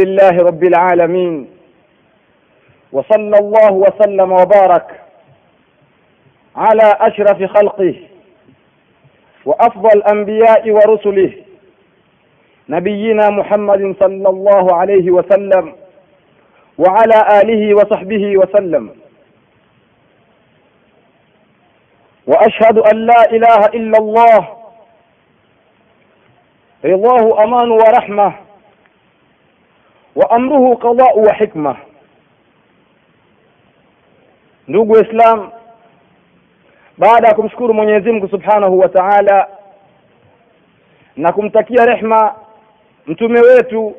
لله رب العالمين. وصلى الله وسلم وبارك على أشرف خلقه وأفضل الأنبياء ورسله نبينا محمد صلى الله عليه وسلم وعلى آله وصحبه وسلم. وأشهد أن لا إله إلا الله. رضاه أمان ورحمة. wa amruhu qada'u wa hikma ndugu waislam baada ya kumshukuru Mwenyezi Mungu Subhanahu wa Ta'ala na kumtakia rehma mtume wetu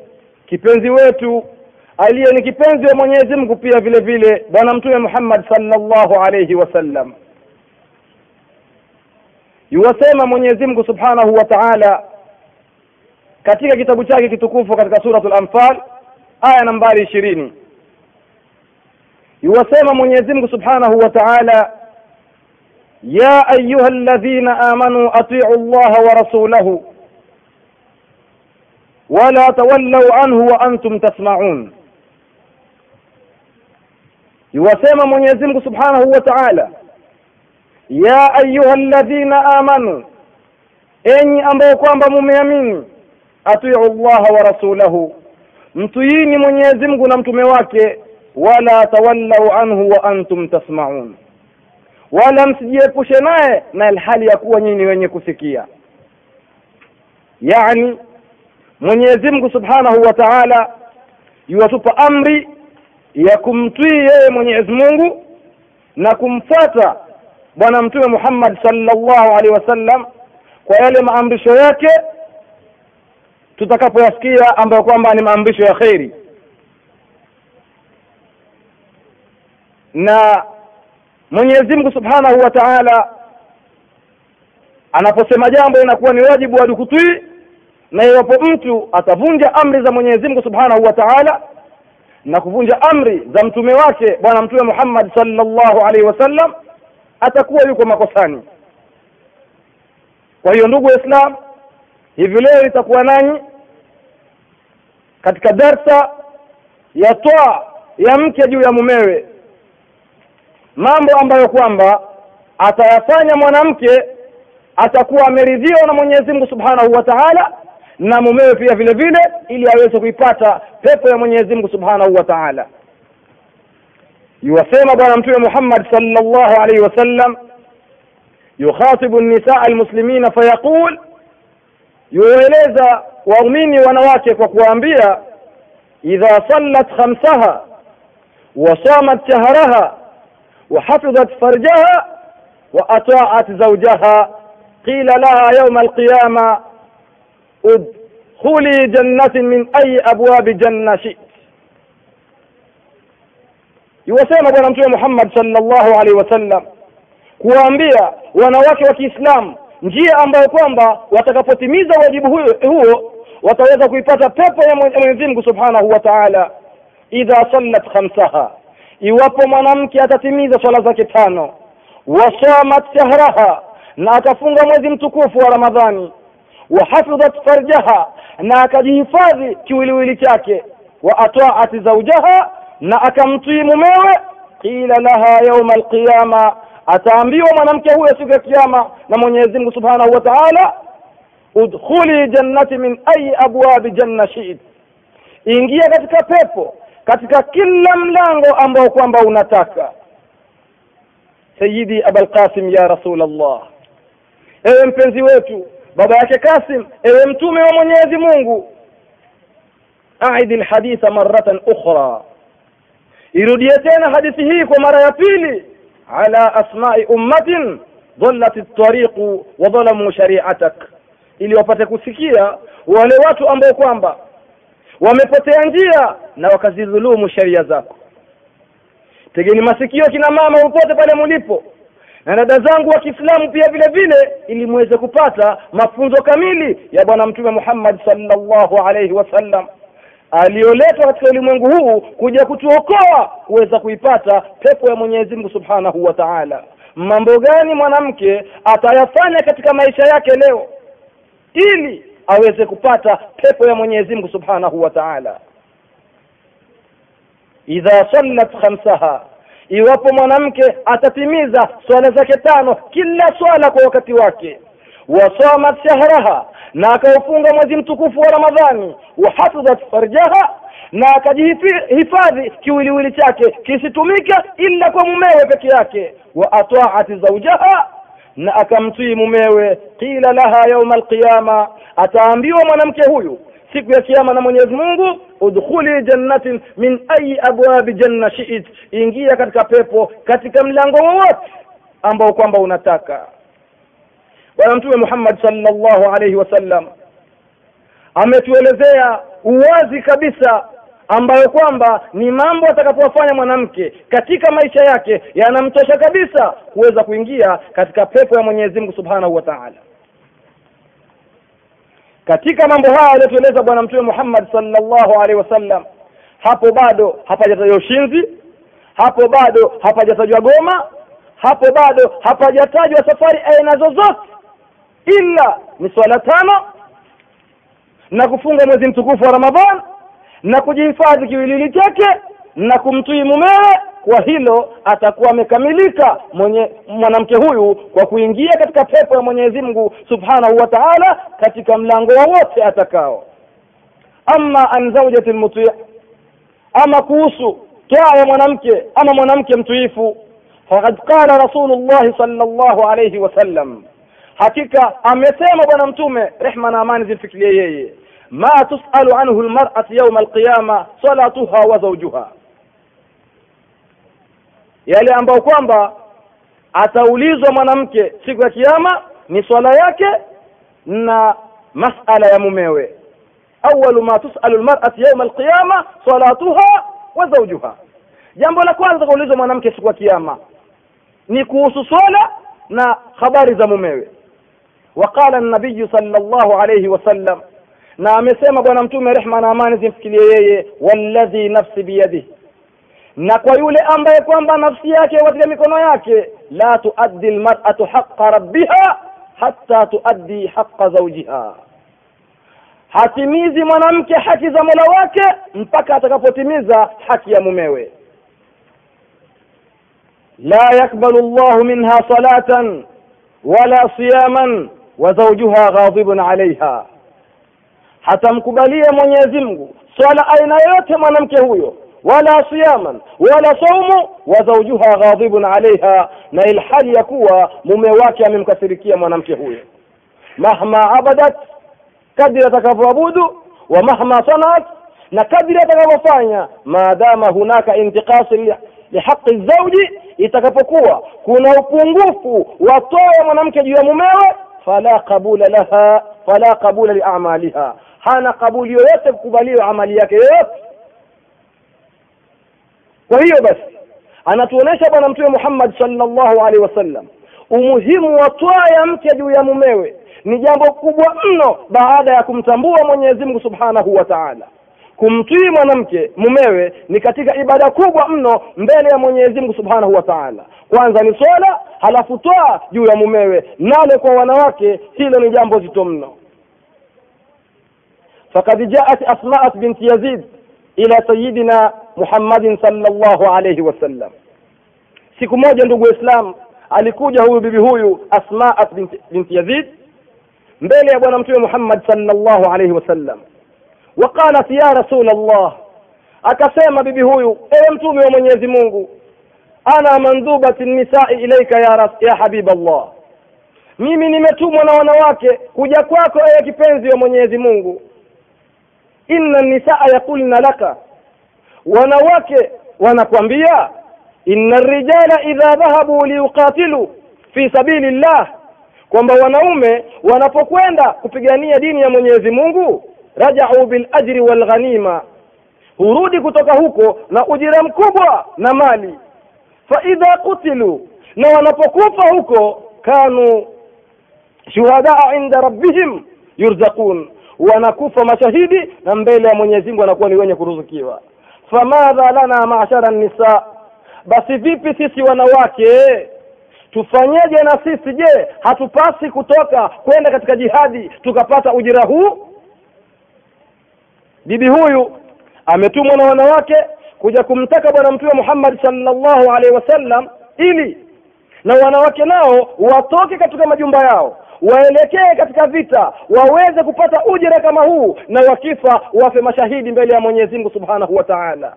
kipenzi wetu aliye ni kipenzi wa Mwenyezi Mungu pia vile vile bwana mtume Muhammad sallallahu alayhi wasallam yuwasema Mwenyezi Mungu Subhanahu wa Ta'ala katika kitabu chake kitukufu katika suratul lanfal aya nambari ishirini. Yuwasema Mwenyezi Mungu Subhanahu wa Ta'ala ya ayuha alladhina amanu ati'u Allah wa rasulahu wala tawallaw anhu wa antum tasma'un. Yuwasema Mwenyezi Mungu Subhanahu wa Ta'ala ya ayuha alladhina amanu enyi ambao kwamba mumeamini wa Mwenyezi Mungu na mtume wake. Wala tawallau anhu wa antum tasmaun. Wala msijiepushe naye na hali ya kuwa nyinyi wenye kusikia. Yani Mwenyezi Mungu Subhanahu wa Ta'ala yuwatupa amri ya kumtii yeye Mwenyezi Mungu na kumfuata bwana mtume Muhammad sallallahu alaihi wasallam kwa yale maamrisho yake tutakapoyasikia ambayo kwamba ni maamrisho ya kheri. Na Mwenyezi Mungu Subhanahu wa Ta'ala anaposema jambo inakuwa ni wajibu wa kutii na iwapo mtu atavunja amri za Mwenyezi Mungu Subhanahu wa Ta'ala na kuvunja amri za mtume wake bwana mtume Muhammad sallallahu alaihi wasallam atakuwa yuko makosani. Kwa hiyo ndugu Islam hivi leo itakuwa nanyi katika darsa ya toa ya mke juu ya mumewe mambo ambayo kwamba atayafanya mwanamke atakuwa ameridhiwa na Mwenyezi Mungu Subhanahu wa Ta'ala na mumewe pia vile vile ili aweze kuipata pepo ya Mwenyezi Mungu Subhanahu wa Ta'ala. Yuwasema bwana mtume Muhammad sallallahu alaihi wasallam yukhatibu an-nisaa al-muslimina fayaqul yueleza waumini wanawake kwa kuwaambia idha sallat khamsaha wa samat shahraha wa hafidhat farjaha wa ata'at zawjaha qila laha yawm al-qiyama udkhuli jannatin min ayi abwabi janna shi't yuwasema bwana mtume Muhammad sallallahu alaihi wasallam kuwaambia wanawake wa Kiislamu njia ambayo kwamba watakapotimiza wajibu huo, wataweza kuipata pepo ya Mwenyezi Mungu Subhanahu wa Ta'ala. Idha sallat khamsaha. Iwapo mwanamke atatimiza swala zake tano wasamat shahraha na akafunga mwezi mtukufu wa Ramadhani wa hafidhat farjaha na akajihifadhi kiwiliwili chake wa ataati zaujaha na akamtii mumewe qila laha yawma alqiyama ataambiwa mwanamke huyo siku ya kiyama na Mwenyezi Mungu Subhanahu wa Ta'ala udkhuli jannati min ayi abwabi janna shi'it. Ingia katika pepo katika kila mlango ambao kwamba unataka. Sayyidi Abul ya Rasulullah ewe mpenzi wetu baba yake Kasim ewe mtume wa Mwenyezi Mungu aidi alhaditha maratan ukhra. Irudie tena hadithi hii kwa mara ya pili ala asma'i ummatin dhallat at-tariq wa dhalamu shari'atak ili wapate kusikia wale watu ambao kwamba wamepotea njia na wakazidhulumu sheria zako tegeni masikio kina mama popote pale mulipo na dada zangu wa Kiislamu pia vile vile ili muweze kupata mafunzo kamili ya bwana mtume Muhammad sallallahu alaihi wasallam aliyoletwa katika ulimwengu huu kuja kutuokoa kuweza kuipata pepo ya Mwenyezi Mungu Subhanahu wa Ta'ala. Mambo gani mwanamke atayafanya katika maisha yake leo ili aweze kupata pepo ya Mwenyezi Mungu Subhanahu wa Ta'ala? idha sallat khamsaha iwapo mwanamke atatimiza swala zake tano kila swala kwa wakati wake wasamat shahraha na akaufunga mwezi mtukufu wa ramadhani wahafidhat farjaha na akajihifadhi kiwiliwili chake kisitumike ila kwa mumewe peke yake wa ataati zaujaha na akamtii mumewe. Qila laha yauma alqiyama ataambiwa mwanamke huyu siku ya kiyama na Mwenyezi Mungu udkhuli jannatin min ayi abwabi janna shi'it ingia katika pepo katika mlango wowote ambao kwamba unataka bwana mtume Muhammad sallallahu alaihi wasallam ametuelezea uwazi kabisa ambayo kwamba ni mambo atakapowafanya mwanamke katika maisha yake yanamtosha kabisa kuweza kuingia katika pepo ya Mwenyezi Mungu Subhanahu wa Ta'ala. Katika mambo haya aliyotueleza bwana mtume Muhammad sallallahu alaihi wasallam hapo bado hapajatajwa ushinzi hapo bado hapajatajwa goma hapo bado hapajatajwa safari aina zozote ila ni swala tano na kufunga mwezi mtukufu wa Ramadhan na kujihifadhi kiwilili chake na kumtii mumewe. Kwa hilo atakuwa amekamilika mwenye mwanamke huyu kwa kuingia katika pepo ya Mwenyezi Mungu Subhanahu wa Ta'ala katika mlango wowote atakao. Ama an zaujati muti ama kuhusu toa ya mwanamke ama mwanamke mtuifu faqad qala rasulullah sallallahu alayhi wasallam hakika amesema bwana mtume rehma na amani zimfikirie yeye. Ma tusalu anhu lmarat yawm alqiyama salatuha wa zawjuha. Yale ambayo kwamba ataulizwa mwanamke siku ya kiyama ni swala yake na masala ya mumewe. Awalu ma tusalu lmarat yawm alqiyama salatuha wa zawjuha. Jambo la kwanza kuulizwa mwanamke siku ya kiyama ni kuhusu swala na habari za mumewe waqala nabiyu sallallahu alayhi wasallam na amesema bwana mtume rehma na amani zimfikilie yeye walladhi nafsi biyadih na kwa yule ambaye kwamba nafsi yake katika mikono yake la tuaddi almar'atu haqa rabbiha hatta tuaddi haqqa zawjiha. Hatimizi mwanamke haki za Mola wake mpaka atakapotimiza haki ya mumewe. La yakbalu Allahu minha salatan wala siyaman wa zawjuha ghadibun alaiha hatamkubalia Mwenyezi Mungu swala aina yote mwanamke huyo wala siyaman wala saumu wa zawjuha ghadhibun alaiha na ilhali ya kuwa mume wake amemkasirikia mwanamke huyo. Mahma abadat kadri atakavyoabudu wa mahma sanat na kadri atakavyofanya maadama hunaka intiqasi lihaqi zauji itakapokuwa kuna upungufu wa toa mwanamke juu ya mumewe fala qabula laha fala qabula liamaliha hana kabuli yoyote kukubaliwa amali yake yoyote. Kwa hiyo basi anatuonesha bwana mtume Muhammad sallallahu alaihi wasallam umuhimu wa twaa ya mke juu ya mumewe ni jambo kubwa mno baada ya kumtambua Mwenyezi Mungu Subhanahu wa Ta'ala kumtii mwanamke mumewe ni katika ibada kubwa mno mbele ya Mwenyezi Mungu Subhanahu wa Ta'ala kwanza ni swala halafu toa juu ya mumewe nalo kwa wanawake hilo ni jambo zito mno فقد جاءت أسماء بنت يزيد إلى سيدنا محمد صلى الله عليه وسلم siku moja ndugu Islam alikuja huyu bibi huyu Asma binti, binti Yazid mbele ya bwana mtume Muhammad sallallahu alayhi wasallam waqalat ya rasul Allah akasema bibi huyu ewe mtume wa Mwenyezi Mungu ana mandhubati nisai ilaika ya, ras, ya habib Allah mimi nimetumwa na wanawake kuja kwako ewe kipenzi wa Mwenyezi Mungu. Inna nisaa yaqulna laka. Wanawake wanakwambia inna rijala idha dhahabu liuqatilu fi sabili llah kwamba wanaume wanapokwenda kupigania dini ya Mwenyezi Mungu rajau bil ajri wal ghanima. Hurudi kutoka huko na ujira mkubwa na mali. Fa idha qutilu na wanapokufa huko kanu shuhadaa inda rabbihim yurzaqun. Wanakufa mashahidi na mbele ya Mwenyezi Mungu wanakuwa ni wenye kuruzukiwa. Famadha lana ma'shara nisa. Basi vipi sisi wanawake? Tufanyeje na sisi? Je hatupasi kutoka kwenda katika jihadi tukapata ujira huu bibi huyu ametumwa na wanawake kuja kumtaka bwana mtume Muhammad sallallahu alaihi wasallam ili na wanawake nao watoke katika majumba yao waelekee katika vita waweze kupata ujira kama huu na wakifa wafe mashahidi mbele ya Mwenyezi Mungu Subhanahu wa Ta'ala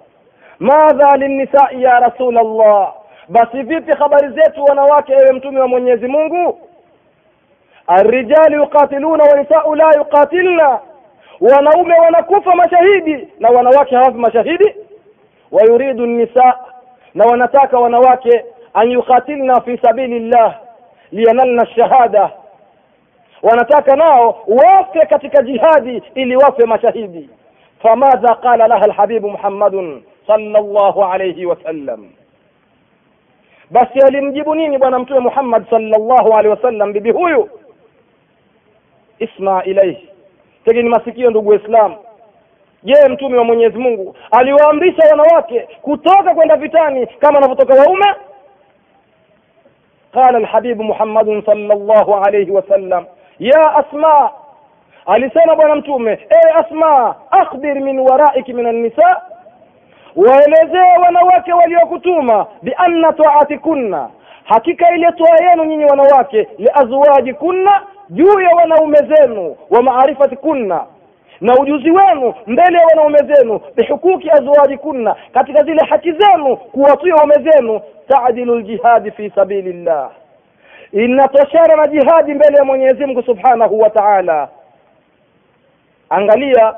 madha linnisai ya rasul Allah basi vipi habari zetu wanawake ewe mtume wa Mwenyezi Mungu الرجال يقاتلون والنساء لا يقاتلن wanaume wanakufa mashahidi na wanawake hawafi mashahidi. Wayuridu nisa na wanataka wanawake an yukatilna fi sabilillah liyanalna shahada. Wanataka nao wafe katika jihadi ili wafe mashahidi. Famadha qala laha alhabibu muhammadun sallallahu alayhi wasallam basi alimjibu nini bwana mtume muhammad sallallahu alayhi wasallam bibi huyu? Isma ilaihi tegeni masikio ndugu waislamu. Je mtume wa mwenyezi mungu aliwaamrisha wanawake kutoka kwenda vitani kama wanavyotoka waume? Qala lhabibu muhammadun sallallahu alayhi wasallam ya asma alisema bwana mtume e asma akhbir min waraiki min annisa waelezee wanawake waliokutuma bianna taatikunna hakika ile toa yenu nyinyi wanawake liazwajikunna juu ya wanaume zenu wa maarifati kunna na ujuzi wenu mbele ya wanaume zenu bihukuki azwaji kunna katika zile haki zenu kuwatia waume zenu taadilu ljihadi fi sabilillah. Inatoshana na jihadi mbele ya Mwenyezi Mungu Subhanahu wa Ta'ala. Angalia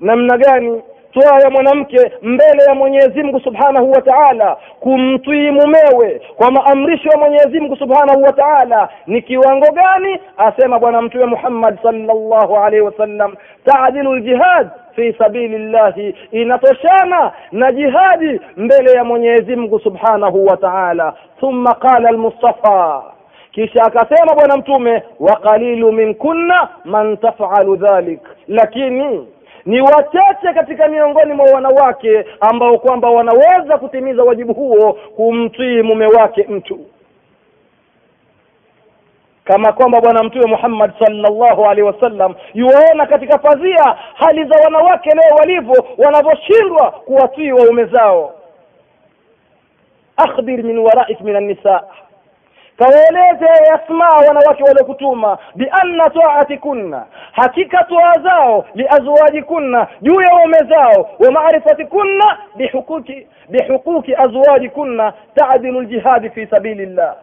namna gani toa ya mwanamke mbele ya Mwenyezi Mungu Subhanahu wa Ta'ala kumtii mumewe kwa maamrisho ya Mwenyezi Mungu Subhanahu wa Ta'ala. Ni kiwango gani asema bwana mtume Muhammad sallallahu alaihi wasallam tadilu ljihad fi sabilillahi inatoshana na jihadi mbele ya Mwenyezi Mungu Subhanahu wa Ta'ala. Thumma qala almustafa kisha akasema bwana mtume wa qalilu minkunna man taf'alu dhalik. Lakini ni wachache katika miongoni mwa wanawake ambao kwamba wanaweza kutimiza wajibu huo kumtii mume wake mtu. Kama kwamba bwana mtume Muhammad sallallahu alaihi wasallam yuwaona katika pazia hali za wanawake leo walivyo wanavyoshindwa kuwatii waume zao. Akhbir min waraik min annisa kawaeleze yasmaa wanawake waliokutuma bianna taatikunna hakika toa zao liazwajikunna juu ya waume zao wa maarifatikunna bihukuki bihukuki azwajikunna taadilu ljihadi fi sabilillah.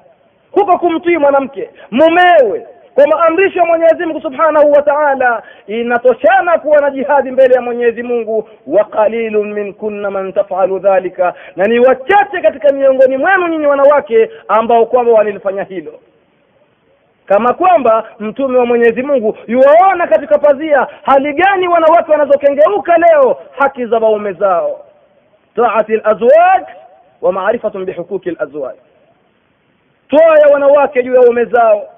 Huko kumtii mwanamke mumewe kwa maamrisho ya Mwenyezi Mungu Subhanahu wa Ta'ala inatoshana kuwa na jihadi mbele ya Mwenyezi Mungu. Wa qalilun minkunna man taf'alu dhalika na ni wachache katika miongoni mwenu nyinyi wanawake ambao kwamba wanilifanya hilo. Kama kwamba mtume wa Mwenyezi Mungu yuwaona katika pazia hali gani wanawake wanazokengeuka leo haki za waume zao. Taati alazwaj wa maarifatun bihuquqi alazwaj toa ya wanawake juu ya waume zao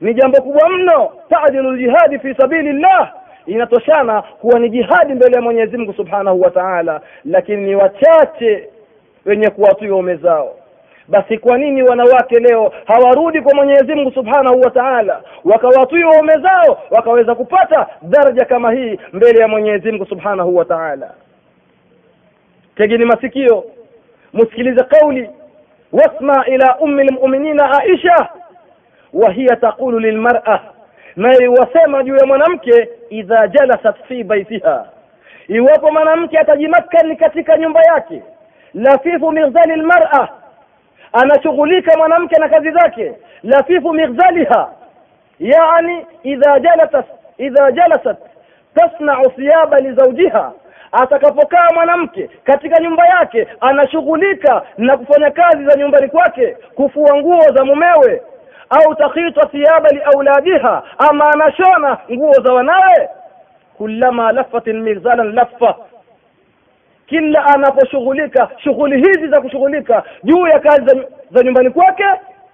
ni jambo kubwa mno. Tadilu ljihadi fi sabilillah. Inatoshana kuwa ni jihadi mbele ya Mwenyezi Mungu Subhanahu wa Ta'ala lakini ni wachache wenye kuwatii ume zao. Basi kwa nini wanawake leo hawarudi kwa Mwenyezi Mungu Subhanahu wa Ta'ala? Wakawatii waume zao wakaweza kupata daraja kama hii mbele ya Mwenyezi Mungu Subhanahu wa Ta'ala. Tegeni masikio msikilize kauli. Wasma ila ummi almu'minina Aisha wahiya taqulu lilmar'a naye wasema juu ya mwanamke idha jalasat fi baitiha iwapo mwanamke atajimakkani katika nyumba yake lafifu mighdali lmara anashughulika mwanamke na kazi zake lafifu mighdaliha yani idha jalasat idha jalasat tasna'u thiyaba lizaujiha atakapokaa mwanamke katika nyumba yake anashughulika na kufanya kazi za nyumbani kwake kufua nguo za mumewe au takhita thiyaba liauladiha ama anashona nguo za wanawe? Kullama lafatin mirzalan laffa. Kila anaposhughulika shughuli hizi za kushughulika juu ya kazi za, nyumbani kwake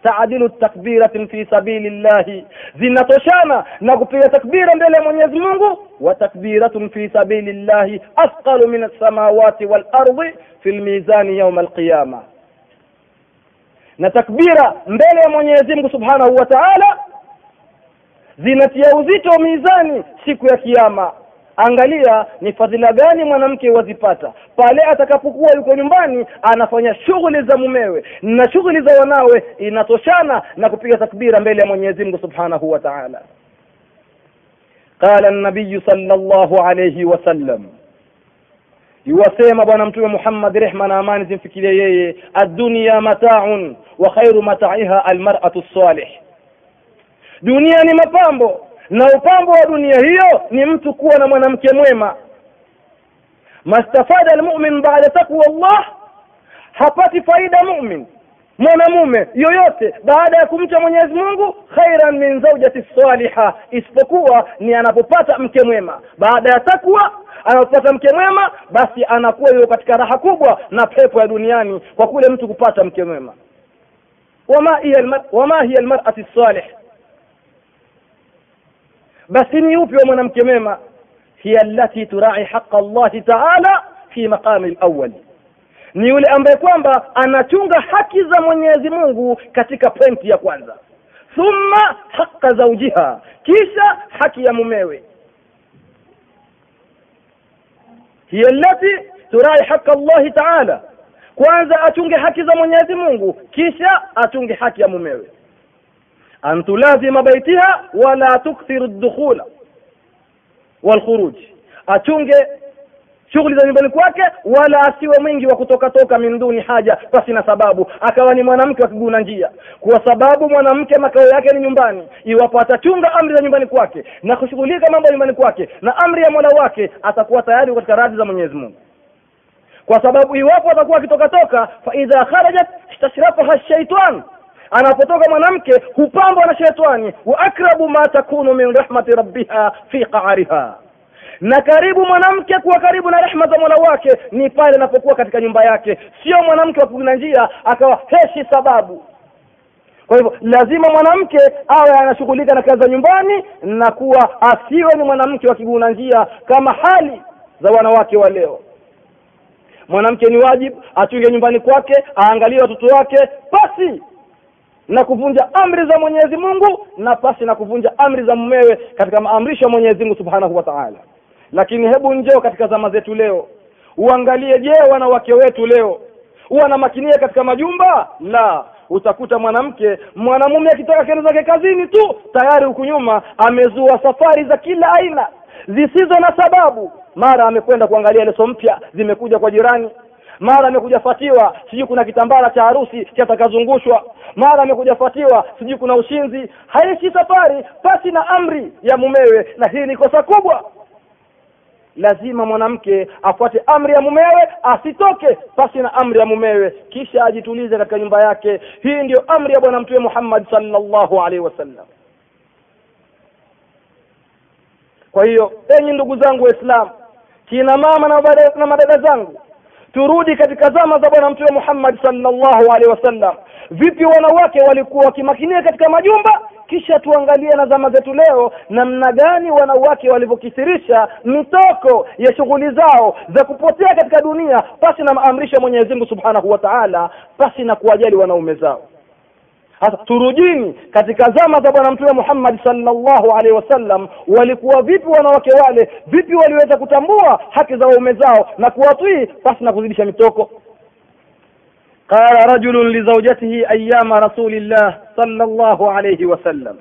taadilu takbiratin fi sabili llahi zinatoshana na kupiga takbira mbele ya Mwenyezi Mungu wa takbiratun fi sabilillahi athqalu min alsamawati walardi wal fi lmizani yauma yawm al-qiyamah na takbira mbele ya Mwenyezi Mungu Subhanahu wa Ta'ala zinatia uzito mizani siku ya kiyama. Angalia ni fadhila gani mwanamke wazipata pale atakapokuwa yuko nyumbani anafanya shughuli za mumewe na shughuli za wanawe inatoshana na kupiga takbira mbele ya mwenyezi mungu subhanahu wa taala. Qala nabiyu sala llahu alaihi wasallam yuwasema bwana mtume muhammad rehma na amani zimfikirie yeye. Addunia mataun wa khairu mataiha almaratu salih dunia ni mapambo na upambo wa dunia hiyo ni mtu kuwa na mwanamke mwema. Mastafada almumin ba'da taqwa Allah hapati faida mumin mwanamume yoyote baada ya kumcha Mwenyezi Mungu khairan min zawjati saliha isipokuwa ni anapopata mke mwema. Baada ya takwa anapopata mke mwema basi anakuwa yuko katika raha kubwa na pepo ya duniani kwa kule mtu kupata mke mwema. Wama hiya almar hiya almar'ati salih. Basi ni upi wa mwanamke mwema? Hiya allati turai haqa llahi ta'ala fi maqami al ni yule ambaye kwamba anachunga haki za Mwenyezi Mungu katika pointi ya kwanza. Thumma haqa zaujiha kisha haki ya mumewe. Hiya allati turai haqa llahi ta'ala. Kwanza achunge haki za Mwenyezi Mungu kisha achunge haki ya mumewe. Antulazima baitiha wala tukthiru dukhula walkhuruj achunge shughuli za nyumbani kwake wala asiwe mwingi wa kutoka toka minduni haja pasi na sababu. Akawa ni mwanamke wa kiguna njia. Kwa sababu mwanamke makao yake ni nyumbani iwapo atachunga amri za nyumbani kwake na kushughulika mambo ya nyumbani kwake na amri ya mola wake atakuwa tayari katika radhi za mwenyezi mungu. Kwa sababu iwapo atakuwa akitoka toka fa idha kharajat istashrafaha shaitan anapotoka mwanamke hupambwa na shetani. Wa akrabu ma takunu min rahmati rabbiha fi qa'riha na karibu mwanamke kuwa karibu na rehma za mola wake ni pale anapokuwa katika nyumba yake. Sio mwanamke wa njia akawa heshi sababu. Kwa hivyo lazima mwanamke awe anashughulika na kazi za nyumbani na kuwa asiwe ni mwanamke wa kiguna njia kama hali za wanawake wa leo. Mwanamke ni wajibu achunge nyumbani kwake aangalie watoto wake pasi na kuvunja amri za Mwenyezi Mungu na pasi na kuvunja amri za mumewe katika maamrisho ya Mwenyezi Mungu Subhanahu wa Ta'ala. Lakini hebu njoo katika zama zetu leo, uangalie, je, wanawake wetu leo wanamakinia katika majumba? La, utakuta mwanamke mwanamume akitoka kendo zake kazini tu tayari huku nyuma amezua safari za kila aina zisizo na sababu. Mara amekwenda kuangalia leso mpya zimekuja kwa jirani. Mara amekuja fatiwa sijui kuna kitambara cha harusi chatakazungushwa mara amekuja fatiwa sijui kuna ushinzi. Haishi safari pasi na amri ya mumewe na hii ni kosa kubwa lazima mwanamke afuate amri ya mumewe asitoke pasi na amri ya mumewe kisha ajitulize katika nyumba yake. Hii ndiyo amri ya bwana mtume Muhammad sallallahu alaihi wasallam. Kwa hiyo enyi ndugu zangu waislamu kina mama na, na madada zangu turudi katika zama za bwana mtume Muhammad sallallahu alaihi wasallam. Vipi wanawake walikuwa wakimakinia katika majumba kisha tuangalie na zama zetu leo namna gani wanawake walivyokithirisha mitoko ya shughuli zao za kupotea katika dunia pasi na maamrisho ya Mwenyezi Mungu Subhanahu wa Ta'ala pasi na kuwajali wanaume zao. Sasa turujini katika zama za bwana mtume Muhammad sallallahu alaihi wasallam walikuwa vipi wanawake wale vipi waliweza kutambua haki za waume zao na kuwatii pasi na kuzidisha mitoko qala rajulun لزوجته أيام رسول الله sallallahu alaihi wasallam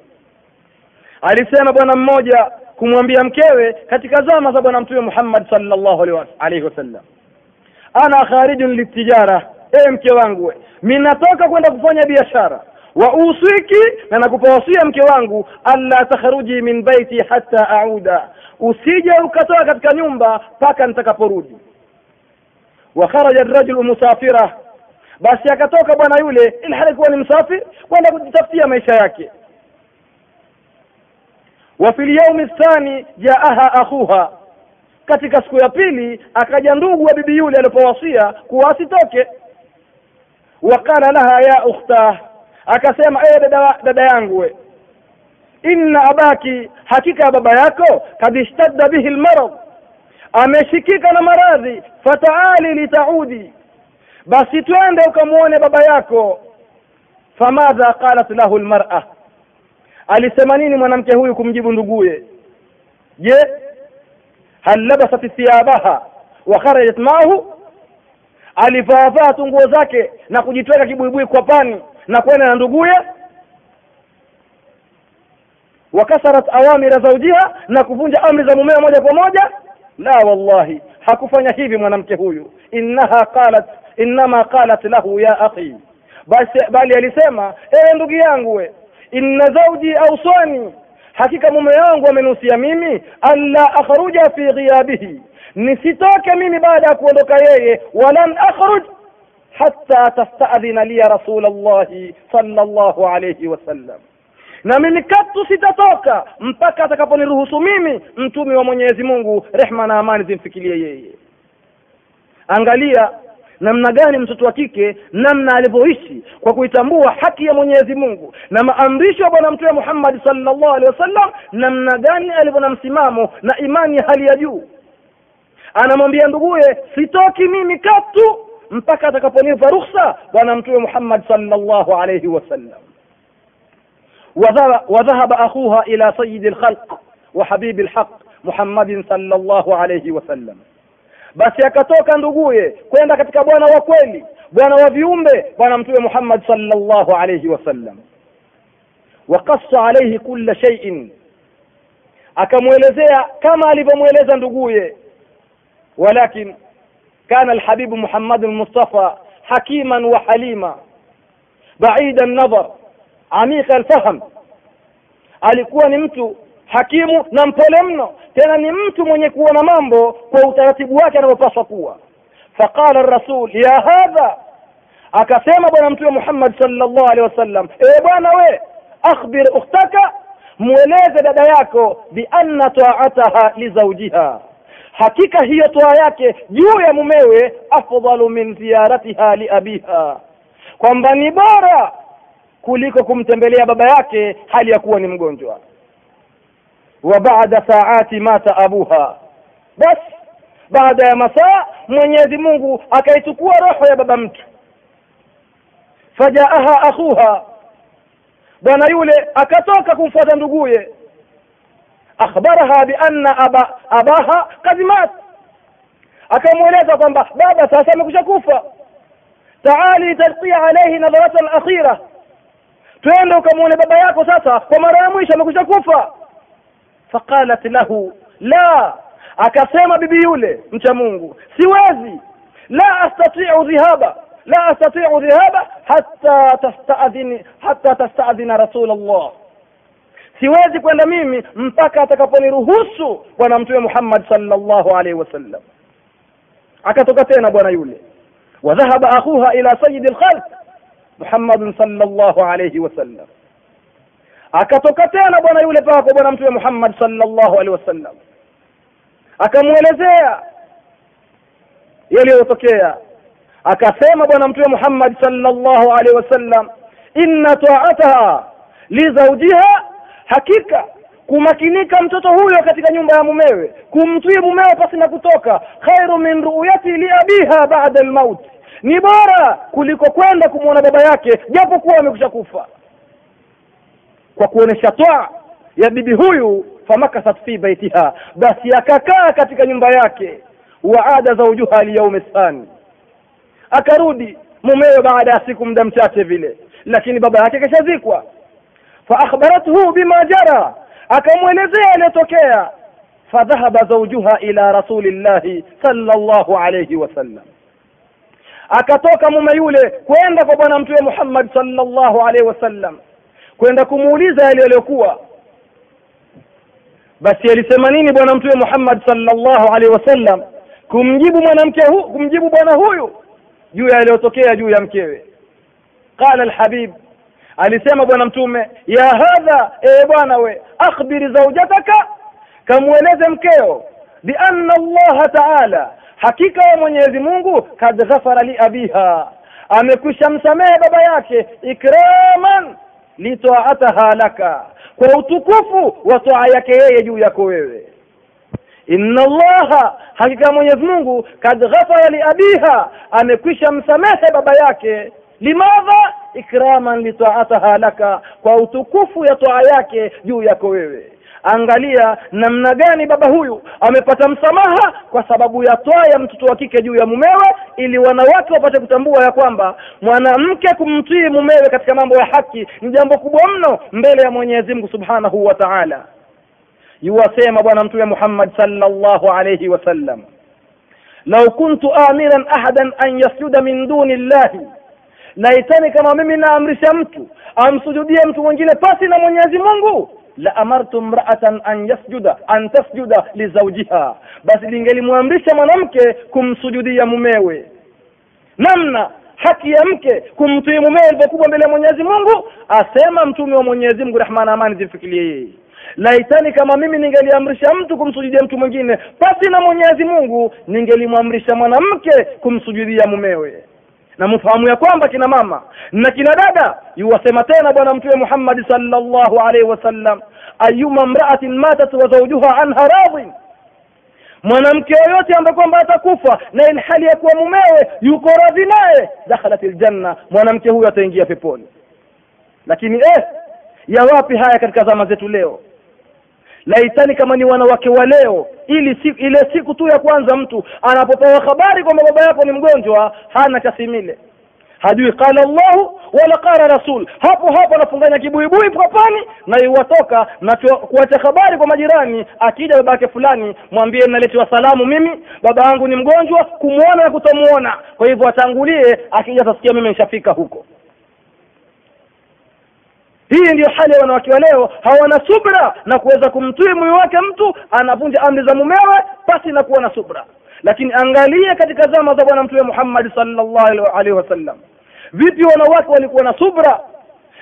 alisema bwana mmoja kumwambia mkewe katika zama za bwana mtume Muhammad sallallahu alaihi wasallam. Ana kharijun litijara e mke wangu minatoka natoka kwenda kufanya biashara. Wa usiki na nakupa wasia mke wangu alla takhruji min baiti hatta auda. Usije ukatoka katika nyumba mpaka nitakaporudi. Wa kharaja ar-rajulu musafira basi akatoka bwana yule ili halikuwa ni msafi kwenda kujitafutia maisha yake. Wa fil yawmi thani jaaha akhuha. Katika siku ya pili akaja ndugu wa bibi yule alipowasia kuwa asitoke. Wakala laha ya ukhta akasema ee dada, dada yangu we inna abaki hakika ya baba yako kad ishtadda bihi lmarad ameshikika na maradhi fataali litaudi basi twende ukamwone baba yako. Famadha qalat lahu lmar'a alisema nini mwanamke huyu kumjibu nduguye? Je hal labasat thiyabaha wa kharajat maahu? Alivaavaa tu nguo zake na kujitweka kibuibui kwa pani na kwenda na nduguye? Wakasarat awamira zaujiha na kuvunja amri za mumea moja kwa moja? La wallahi hakufanya hivi mwanamke huyu. Innaha qalat innama qalat lahu ya akhi. Bali alisema ewe ndugu yangu we inna zauji awsani hakika mume wangu amenusia mimi alla akhruja fi ghiyabihi. Nisitoke mimi baada ya kuondoka yeye walan akhruj hatta tastadhina liya rasul llahi sallallahu alayhi wasallam na mimi katu sitatoka mpaka atakaponiruhusu mimi mtume wa mwenyezi mungu rehma na amani zimfikilie yeye. Angalia namna gani mtoto wa kike namna alivyoishi kwa kuitambua haki ya mwenyezi mungu na maamrisho ya bwana mtume muhammadi sallallahu alaihi wasallam namna gani alivyo na msimamo na imani ya hali ya juu anamwambia nduguye sitoki mimi katu mpaka atakaponipa ruhusa bwana mtume muhammad sallallahu alaihi wasallam وذهب أخوها إلى سيد الخلق وحبيب الحق محمد صلى الله عليه وسلم basi akatoka nduguye kwenda katika bwana wa kweli bwana wa viumbe bwana mtume muhammad sallallahu alayhi wasallam wakassa alayhi kulla shay'in akamwelezea kama alivyomweleza nduguye. Walakin kana alhabibu muhammad almustafa hakiman wa halima baida an-nadhar amika alfahm alikuwa ni mtu hakimu na mpole mno. Tena ni mtu mwenye kuona mambo kwa utaratibu wake anavyopaswa kuwa. Faqala rasul ya hadha? Akasema bwana mtume muhammad sallallahu alaihi wasallam ee bwana we akhbir ukhtaka mweleze dada yako bianna taataha lizaujiha hakika hiyo toa yake juu ya mumewe afdalu min ziyaratiha liabiha kwamba ni bora kuliko kumtembelea baba yake hali ya kuwa ni mgonjwa wa baada saati mata abuha. Basi baada ya masaa mwenyezi mungu akaichukua roho ya baba mtu. Fajaaha akhuha. Bwana yule akatoka kumfuata nduguye. Akhbaraha bianna aba, abaha kad akamweleza kwamba baba sasa amekusha kufa. Taali talkia alaihi nadharata alakhira twende ukamwone baba yako sasa kwa mara ya mwisho amekusha kufa faqalat lahu la akasema bibi yule mcha mungu siwezi. La astatiu dhihaba la astatiu dhihaba hatta tastadhina rasul allah siwezi kwenda mimi mpaka atakaponiruhusu bwana mtume muhammad sallallahu alaihi wasallam. Akatoka tena bwana yule. Wadhahaba akhuha ila sayidi lkhalq muhammadin sallallahu alaihi wasallam akatoka tena bwana yule paka kwa bwana mtume muhammad sallallahu alaihi wasallam. Akamwelezea yaliyotokea. Akasema bwana mtume muhammad sallallahu alaihi wasallam inna taataha lizaujiha hakika kumakinika mtoto huyo katika nyumba ya mumewe kumtii mumewe pasi na kutoka khairu min ru'yati li abiha ba'da almaut. Ni bora kuliko kwenda kumwona baba yake japo kuwa amekusha kufa kwa kuonesha twaa ya bibi huyu famakasat fi baitiha basi akakaa katika nyumba yake waada zaujuha liyaumi thani akarudi mumewe baada ya siku muda mchache vile lakini baba yake kashazikwa. Faakhbarathu bima jara akamwelezea aliyotokea fadhahaba zaujuha ila rasulillahi sallallahu alayhi wasallam akatoka mume yule kwenda kwa bwana mtume Muhammad sallallahu alaihi wasallam kwenda kumuuliza yale yaliyokuwa. Basi alisema nini bwana mtume Muhammad sallallahu alaihi wasallam? Kumjibu mwanamke huyu kumjibu bwana huyu juu ya yaliyotokea juu ya mkewe. Qala alhabib alisema bwana mtume ya hadha ee bwana we akhbiri zaujataka kamweleze mkeo bianna llaha taala hakika ya mwenyezi mungu kad ghafara li abiha amekwisha msamehe baba yake ikraman litaataha laka. Kwa utukufu wa toa yake yeye juu yako wewe. Inna allaha hakika mwenyezi mungu kad ghafara li abiha amekwisha msamehe baba yake. Limadha? Ikraman litaataha laka kwa utukufu ya toa yake juu yako wewe angalia namna gani baba huyu amepata msamaha kwa sababu ya toa ya mtoto wa kike juu ya mumewe ili wanawake wapate kutambua ya kwamba mwanamke kumtii mumewe katika mambo ya haki ni jambo kubwa mno mbele ya Mwenyezi Mungu Subhanahu wa Ta'ala. Yuwasema bwana mtume Muhammad sallallahu alayhi wasallam lau kuntu amiran ahadan an yasjuda min duni llahi laitani kama mimi naamrisha mtu amsujudie mtu mwingine pasi na Mwenyezi Mungu la amartu mra'atan an yasjuda an tasjuda lizaujiha, basi lingelimwamrisha mwanamke kumsujudia mumewe. Namna haki ya mke kumtii mumewe ilivyokuwa mbele ya Mwenyezi Mungu asema mtume wa Mwenyezi Mungu rehma na amani zimfikirie yeye. Laitani kama mimi ningeliamrisha mtu kumsujudia mtu mwingine pasi na Mwenyezi Mungu ningelimwamrisha mwanamke kumsujudia mumewe na mfahamu ya kwamba kina mama na kina dada yuwasema tena bwana mtume Muhammad sallallahu alaihi wasallam ayuma mra'atin matat wa zawjuha anha radhin mwanamke yoyote ambaye kwamba atakufa na ili hali ya kuwa mumewe yuko radhi naye dakhalat ljanna mwanamke huyo ataingia peponi. Lakini eh ya wapi haya katika zama zetu leo laitani kama ni wanawake wa leo ili si, ile siku tu ya kwanza mtu anapopewa habari kwamba baba yako ni mgonjwa hana chasimile hajui qala Allahu wala qala rasul. Hapo hapo anafunganya kibuibui papani na iwatoka na kuacha habari kwa majirani akija baba yake fulani mwambie naletewa salamu mimi baba yangu ni mgonjwa kumwona na kutomuona kwa hivyo atangulie akija atasikia mimi nishafika huko hii ndiyo hali ya wanawake wa leo. Hawana subra na kuweza kumtii moyo wake mtu anavunja amri za mumewe basi na kuwa na subra. Lakini angalia katika zama za bwana mtume Muhammad sallallahu alaihi wasallam. Vipi wanawake walikuwa na subra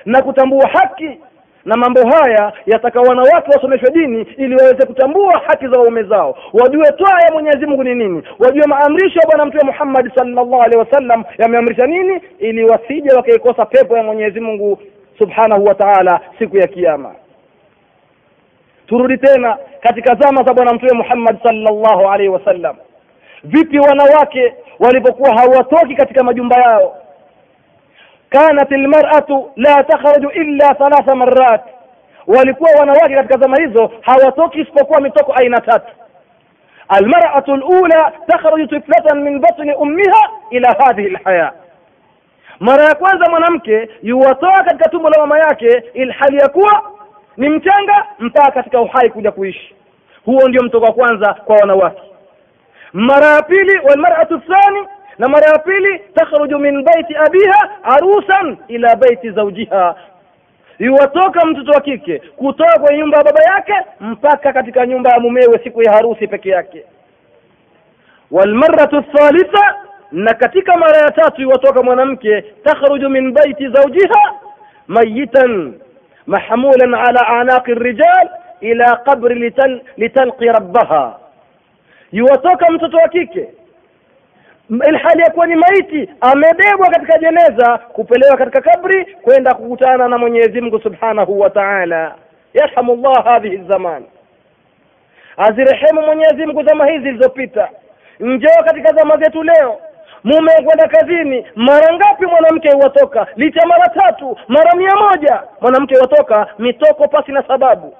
na kutambua haki na mambo haya yataka wanawake wasomeshwe dini ili waweze kutambua haki za waume zao. Wajue toa ya Mwenyezi Mungu ni nini? Wajue maamrisho ya bwana mtume Muhammad sallallahu alaihi wasallam yameamrisha nini ili wasije wakaikosa pepo ya Mwenyezi Mungu subhanahu wa ta'ala siku ya kiyama. Turudi tena katika zama za bwana mtume Muhammad sallallahu alaihi wasallam. Vipi wanawake walipokuwa hawatoki katika majumba yao? Kanat almar'atu la takhruju illa thalatha marrat. Walikuwa wanawake katika zama hizo hawatoki isipokuwa mitoko aina tatu. Almar'atu alula takhruju tiflatan min batni ummiha ila hadhihi alhaya mara ya kwanza mwanamke yuwatoa katika tumbo la mama yake ilhali ya kuwa ni mchanga mpaka katika uhai kuja kuishi. Huo ndio mtoko wa kwanza kwa wanawake. Mara ya pili walmar'atu thani na mara ya pili takhruju min baiti abiha arusan ila baiti zawjiha. Yuwatoka mtoto wa kike kutoka kwenye nyumba ya baba yake mpaka katika nyumba ya mumewe siku ya harusi peke yake. Walmaratu thalitha na katika mara ya tatu iwatoka mwanamke takhruju min baiti zawjiha mayitan mahmulan ala anaqi rijal ila qabri lital, litalqi rabbaha. Yuwatoka mtoto wa kike ilhali ya kuwa ni maiti amebebwa katika jeneza kupelewa katika kabri kwenda kukutana na Mwenyezi Mungu Subhanahu wa Ta'ala. Yarhamullah hadhihi zaman azirehemu Mwenyezi Mungu zama hizi zilizopita. Njoo katika zama zetu leo mume kwenda kazini mara ngapi mwanamke huwatoka? Licha mara tatu mara mia moja. Mwanamke huwatoka mitoko pasi na sababu.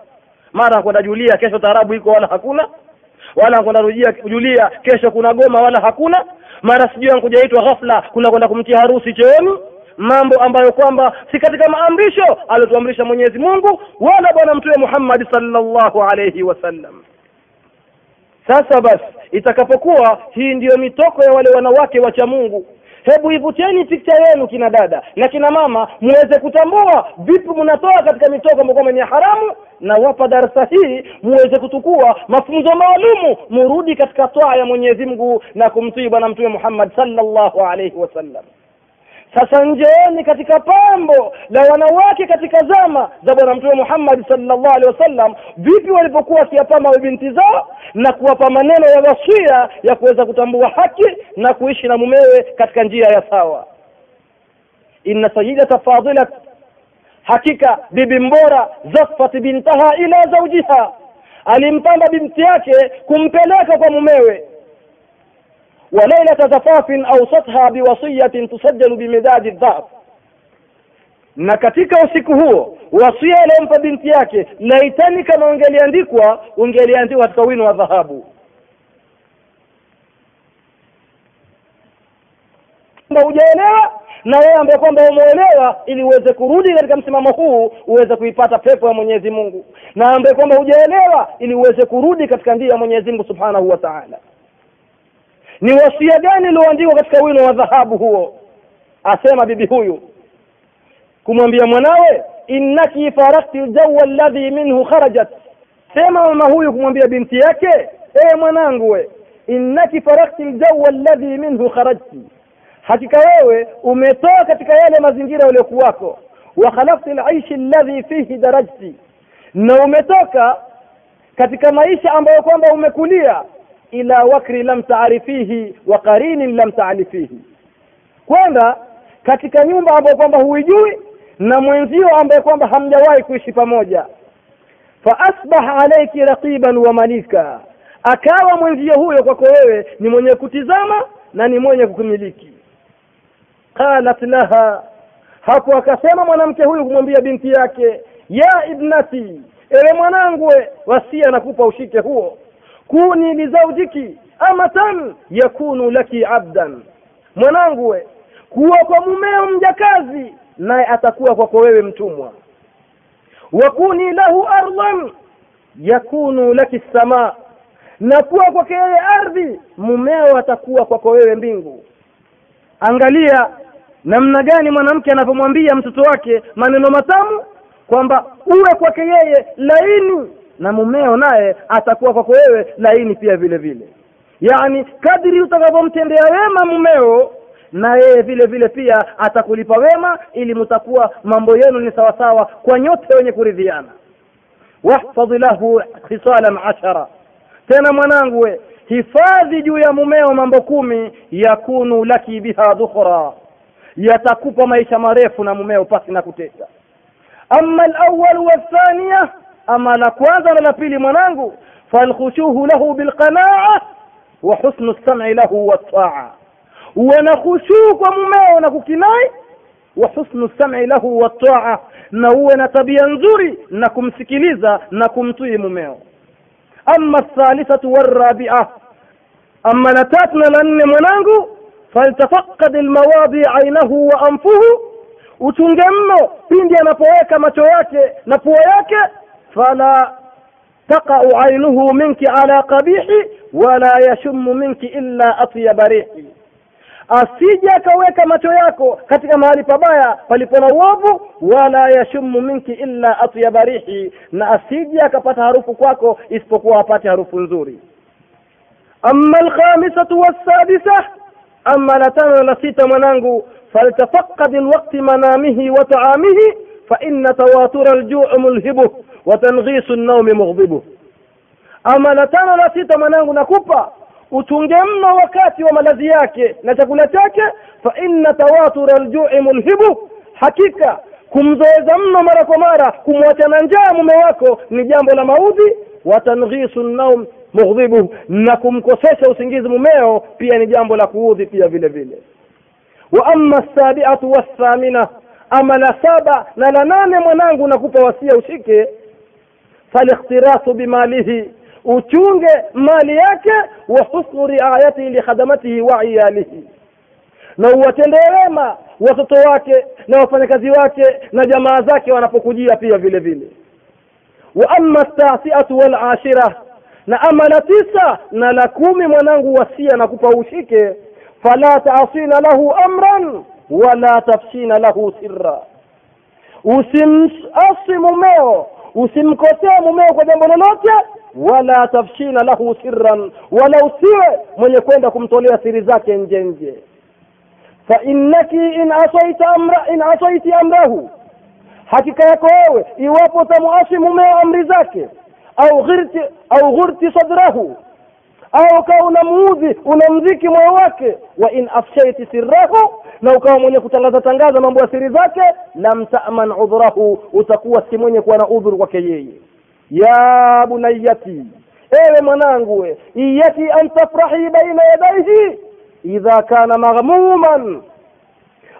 Mara kwenda julia kesho tarabu iko wala hakuna. Wala kwenda rujia julia kesho kuna goma wala hakuna. Mara sijui ankujaitwa ghafla kuna kwenda kumtia harusi chooni. Mambo ambayo kwamba si katika maamrisho aliyotuamrisha Mwenyezi Mungu wala bwana mtume Muhammad sallallahu alayhi wasallam sasa basi itakapokuwa hii ndiyo mitoko ya wale wanawake wacha Mungu. Hebu ivuteni picha yenu kina dada na kina mama muweze kutambua vipi mnatoa katika mitoko ambayo ni haramu na wapa darasa hii muweze kutukua mafunzo maalumu murudi katika toa ya Mwenyezi Mungu na kumtii bwana mtume Muhammad sallallahu alaihi wasallam sasa njeeni katika pambo la wanawake katika zama za bwana mtume Muhammad sallallahu alaihi wasallam. Vipi walipokuwa wakiyapamba binti zao na kuwapa maneno ya wasia ya kuweza kutambua haki na kuishi na mumewe katika njia ya sawa? Inna sayyidata fadilat hakika bibi mbora zaffati bintaha ila zaujiha alimpamba binti yake kumpeleka kwa mumewe وليلة زفاف أوصتها بوصية تسجل بمداد الذهب na katika usiku huo wasia aliyompa binti yake laitani kama ungeliandikwa ungeliandikwa katika wino wa dhahabu kwamba hujaelewa na wewe ambaye kwamba umeelewa ili uweze kurudi katika msimamo huu uweze kuipata pepo ya Mwenyezi Mungu na ambaye kwamba hujaelewa ili uweze kurudi katika njia ya Mwenyezi Mungu Subhanahu wa Ta'ala ni wasia gani ulioandikwa katika wino wa dhahabu huo? Asema bibi huyu. Kumwambia mwanawe innaki farakti aljawa alladhi minhu kharajat. Sema mama huyu kumwambia binti yake ee mwanangu we innaki farakti aljawa alladhi minhu kharajti. Hakika wewe umetoa katika yale mazingira uliokuwako wa khalafti alaishi alladhi fihi darajti. Na umetoka katika maisha ambayo kwamba umekulia ila wakri lam taarifihi wa qarinin lam taarifihi kwenda katika nyumba ambayo kwamba huijui na mwenzio ambaye kwamba hamjawahi kuishi pamoja. Fa asbaha alayki raqiban wa malika. Akawa mwenzio huyo kwako wewe ni mwenye kutizama na ni mwenye kukumiliki. Qalat laha. Hapo akasema mwanamke huyu kumwambia binti yake ya ibnati ewe mwanangu wasia nakupa ushike huo kuni lizaujiki amatan yakunu laki abdan. Mwanangu we kuwa kwa mumeo mjakazi naye atakuwa kwako wewe mtumwa. Wakuni lahu ardhan yakunu laki samaa na kuwa kwake yeye ardhi mumeo atakuwa kwako wewe mbingu. Angalia namna gani mwanamke anapomwambia mtoto wake maneno matamu kwamba uwe kwake yeye laini na mumeo naye atakuwa kwako wewe laini pia vile vile. Yaani kadri utakavyomtendea wema mumeo na yeye vile vile pia atakulipa wema ili mtakuwa mambo yenu ni sawasawa kwa nyote wenye kuridhiana. Wahfadhi lahu khisalan ashara. Tena mwanangu we hifadhi juu ya mumeo mambo kumi yakunu laki biha dhukhra. Yatakupa maisha marefu na mumeo pasi na kutesa. Ama alawwal wathaniya ama la kwanza na la pili mwanangu falkhushuhu lahu bilqanaa wa husnu lsam'i lahu wattaa uwe na khushuu kwa mumeo na kukinai wa husnu sam'i lahu wattaa na uwe na tabia nzuri na kumsikiliza na kumtii mumeo. Ama thalithatu warabia ama la tatu na la nne mwanangu faltafaqad almawadi ainahu wa anfuhu. Uchunge mno pindi anapoweka macho yake na pua yake fala taqau ainuhu minki ala qabihi wala yashummu minki illa atyaba rihi asije akaweka macho yako katika mahali pabaya palipo na uovu wala yashummu minki illa atyaba rihi na asije akapata harufu kwako isipokuwa apate harufu nzuri ama alkhamisatu wassadisa ama la tano la sita mwanangu faltafaqad alwaqti manamihi wa taamihi fa inna tawatura aljuu mulhibuh wa tanghisu an-nawmi ama la tano la sita mwanangu nakupa uchunge mno wakati wa malazi yake na chakula chake fa inna tawatura ljui mulhibu hakika kumzoeza mno mara kwa mara kumwachana njaa mume wako ni jambo la maudhi. Wa tanghisu naum mughdhibu na kumkosesha usingizi mumeo pia ni jambo la kuudhi pia vile vile. Wa amma sabiatu wathamina ama la saba na la nane mwanangu nakupa wasia ushike falikhtirasu bimalihi uchunge mali yake wa husnu riayatihi likhadamatihi wa iyalihi. Na uwatendee wema watoto wake na wafanyakazi wake na jamaa zake wanapokujia pia vile vile. Wa amma tasiatu wal ashira na ama la tisa na la kumi mwanangu wasia na kupa ushike fala taasina lahu amran wala tafshina lahu sirra. Usimasi mumeo usimkosee mumeo kwa jambo lolote wala tafshina lahu sirran wala usiwe mwenye kwenda kumtolea siri zake nje nje. Fa innaki in asaita amra in asaiti amrahu hakika yako wewe iwapo tamuasi mumeo amri zake au ghirti au ghurti sadrahu au ukawa unamuudhi unamdhiki moyo wake wa in afshaiti sirrahu na ukawa mwenye kutangaza tangaza mambo ya siri zake lam ta'man udhrahu utakuwa si mwenye kuwa na udhuru kwake yeye. Ya bunayati ewe mwanangu we iyaki an tafrahi baina yadaihi idha kana maghmuman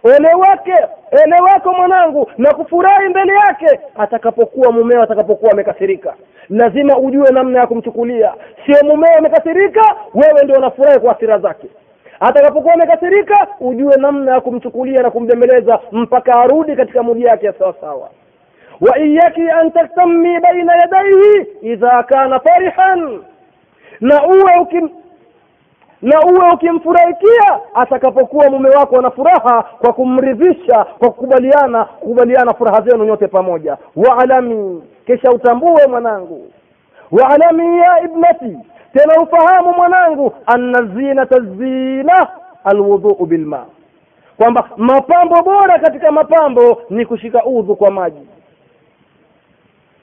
ole wake mwanangu na kufurahi mbele yake. Atakapokuwa mumeo atakapokuwa amekasirika. Lazima ujue namna ya kumchukulia. Sio mumeo amekasirika wewe ndio unafurahi kwa hasira zake. Atakapokuwa amekasirika ujue namna ya kumchukulia na kumbembeleza mpaka arudi katika mudi yake ya sawa sawa wa iyaki an taktami baina yadaihi idha kana farihan. Na uwe ukim na uwe ukimfurahikia atakapokuwa mume wako ana furaha kwa kumridhisha kwa kukubaliana kukubaliana furaha zenu nyote pamoja. Waalami kisha utambue mwanangu. Waalami ya ibnati tena ufahamu mwanangu anna zinata zina alwudhuu bilma. Kwamba mapambo bora katika mapambo ni kushika udhu kwa maji.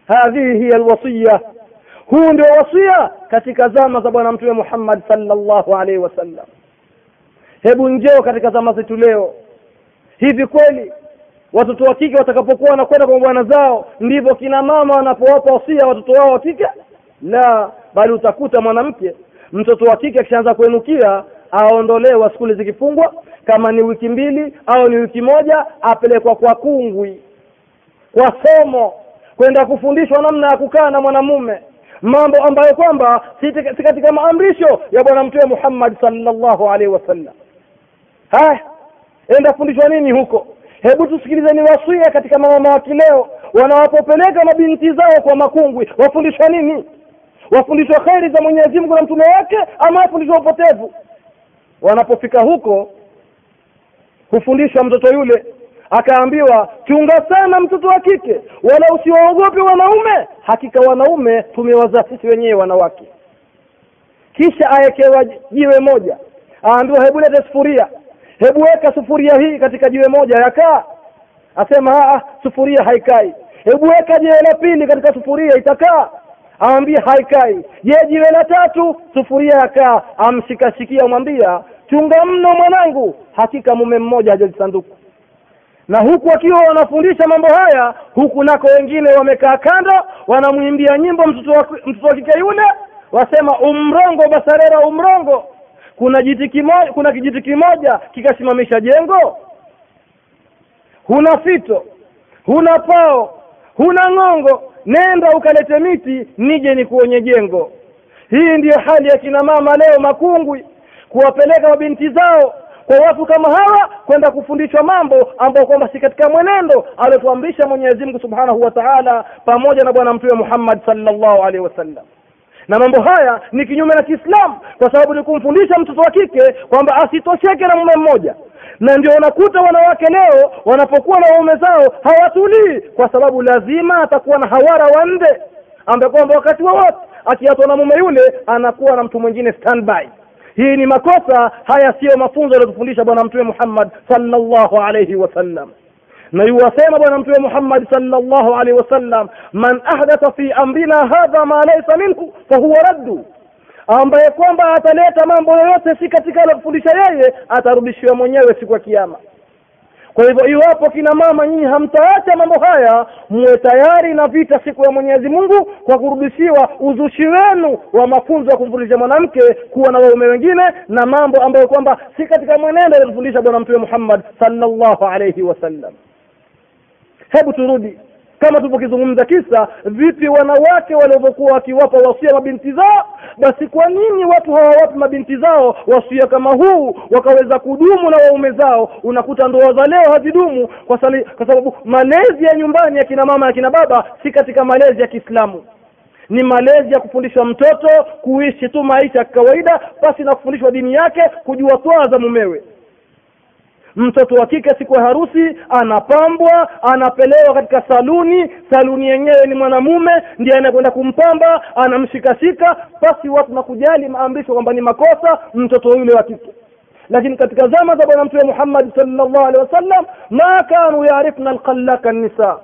Hadhihi hiya alwasiya huu ndio wasia katika zama za bwana mtume Muhammad sallallahu alaihi wasallam. Hebu njoo katika zama zetu leo. Hivi kweli watoto wa kike watakapokuwa wanakwenda kwa bwana zao ndivyo kina mama wanapowapa wasia watoto wao wa kike? La bali utakuta mwanamke mtoto wa kike akishaanza kuenukia aondolewa skuli zikifungwa. Kama ni wiki mbili au ni wiki moja apelekwa kwa kungwi kwa somo kwenda kufundishwa namna ya kukaa na mwanamume mambo ambayo kwamba si katika maamrisho ya bwana mtume Muhammad sallallahu alaihi wasallam. Haya enda fundishwa nini huko? Hebu tusikilizeni wasia katika mama wa kileo wanawapopeleka mabinti zao kwa makungwi wafundishwa nini? Wafundishwa kheri za Mwenyezi Mungu na mtume wake ama wafundishwa upotevu? Wanapofika huko hufundishwa mtoto yule akaambiwa chunga sana mtoto wa kike wala usiwaogope wanaume. Hakika wanaume tumewazaa sisi wenyewe wanawake. Kisha awekewa jiwe moja aambiwa hebu lete sufuria. Hebu weka sufuria hii katika jiwe moja yakaa asema aa sufuria haikai. Hebu weka jiwe la pili katika sufuria itakaa. Aambia haikai. Je jiwe la tatu? Sufuria yakaa amshikashikia amwambia chunga mno mwanangu. Hakika mume mmoja hajajisanduku na huku wakiwa wanafundisha mambo haya huku nako wengine wamekaa kando wanamwimbia nyimbo mtoto wa mtoto wa kike yule wasema umrongo basarera umrongo. Kuna jiti kimoja kuna kijiti kimoja kikasimamisha jengo. Huna fito huna pao huna ng'ongo. Nenda ukalete miti nije nikuonye jengo. Hii ndiyo hali ya kina mama leo makungwi kuwapeleka mabinti zao kwa watu kama hawa kwenda kufundishwa mambo ambayo kwamba si katika mwenendo aliotuamrisha Mwenyezi Mungu Subhanahu wa Ta'ala pamoja na bwana mtume Muhammad sallallahu alaihi wasallam. Na mambo haya ni kinyume na Kiislamu kwa sababu ni kumfundisha mtoto wa kike kwamba asitosheke na mume mmoja. Na ndio unakuta wanawake leo wanapokuwa na waume zao hawatulii kwa sababu lazima atakuwa na hawara wa nde ambaye kwamba wakati wowote akiatwa na mume yule anakuwa na mtu mwingine standby hii ni makosa haya siyo mafunzo aliyotufundisha bwana mtume Muhammad sallallahu alayhi wasallam na yuwasema bwana mtume Muhammad sallallahu alaihi wasallam man ahdatha fi amrina hadha ma laysa minhu fahuwa raddu. Ambaye kwamba ataleta mambo yoyote si katika aliyofundisha yeye atarudishiwa mwenyewe siku ya kiyama kwa hivyo iwapo kina mama nyinyi hamtaacha mambo haya muwe tayari na vita siku ya Mwenyezi Mungu kwa kurudishiwa uzushi wenu wa mafunzo ya kumfundisha mwanamke kuwa na waume wengine na mambo ambayo kwamba si katika mwenendo aliyofundisha bwana mtume Muhammad sallallahu alaihi wasallam hebu turudi kama tulivyokizungumza kisa vipi wanawake walivyokuwa wakiwapa wasia mabinti zao? Basi kwa nini watu hawawapi mabinti zao wasia kama huu wakaweza kudumu na waume zao? Unakuta ndoa za leo hazidumu kwa, sali, kwa sababu malezi ya nyumbani ya kina mama ya kina baba si katika malezi ya Kiislamu. Ni malezi ya kufundishwa mtoto kuishi tu maisha ya kawaida basi na kufundishwa dini yake kujua toa za mumewe mtoto wa kike siku ya harusi anapambwa anapelewa katika saluni. Saluni yenyewe ni mwanamume ndiye anakwenda kumpamba anamshikashika basi watu na kujali maamrisho kwamba ni makosa mtoto yule wa kike. Lakini katika zama za bwana mtume Muhammad sallallahu alaihi wasallam ma kanu yaarifna alqallaka nisa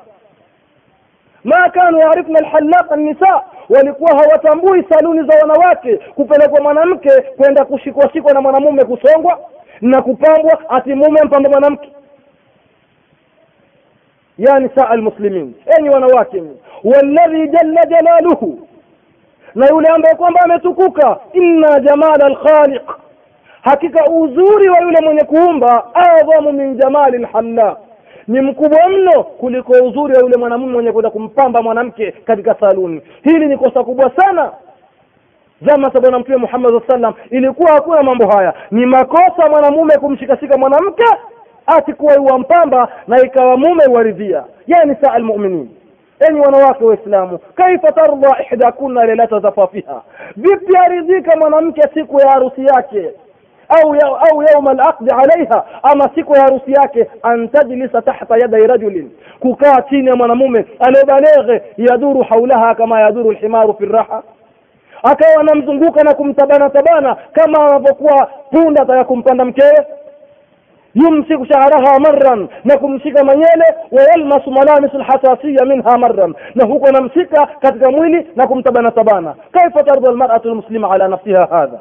ma kanu yaarifna lhalaka nisa walikuwa hawatambui saluni za wanawake kupelekwa mwanamke kwenda kushikwa shikwa na mwanamume kusongwa na kupambwa ati mume mpamba mwanamke. Ya nisaa almuslimin enyi wanawake walladhi jalla jalaluhu na yule ambaye kwamba ametukuka inna jamala alkhaliq hakika uzuri wa yule mwenye kuumba adhamu min jamali lhallaq ni mkubwa mno kuliko uzuri wa yule mwanamume mwenye kwenda kumpamba mwanamke katika saluni. Hili ni kosa kubwa sana zama za bwana mtume muhammad saa sallam ilikuwa hakuna mambo haya. Ni makosa mwanamume kumshikashika mwanamke ati kuwa mpamba na ikawa mume waridhia. Ya saa almuminin. Enyi wanawake waislamu kaifa tarda ihdakunna lailata zafafiha? Vipi aridhika mwanamke siku ya harusi yake? Au ya, au yauma alaqdi alaiha ama siku ya harusi yake an tajlisa tahta yadai rajulin. Kukaa chini ya mwanamume aliyobaleghe yaduru haulaha kama yaduru lhimaru fi raha akawa anamzunguka na kumtabana tabana kama anavyokuwa punda ataka kumpanda mkewe yumsiku shahraha marran na kumshika manyele wayalmasu malamisu lhasasiya minha marran na huko anamshika katika mwili na kumtabana tabana kaifa tarda almaratu lmuslima ala nafsiha hadha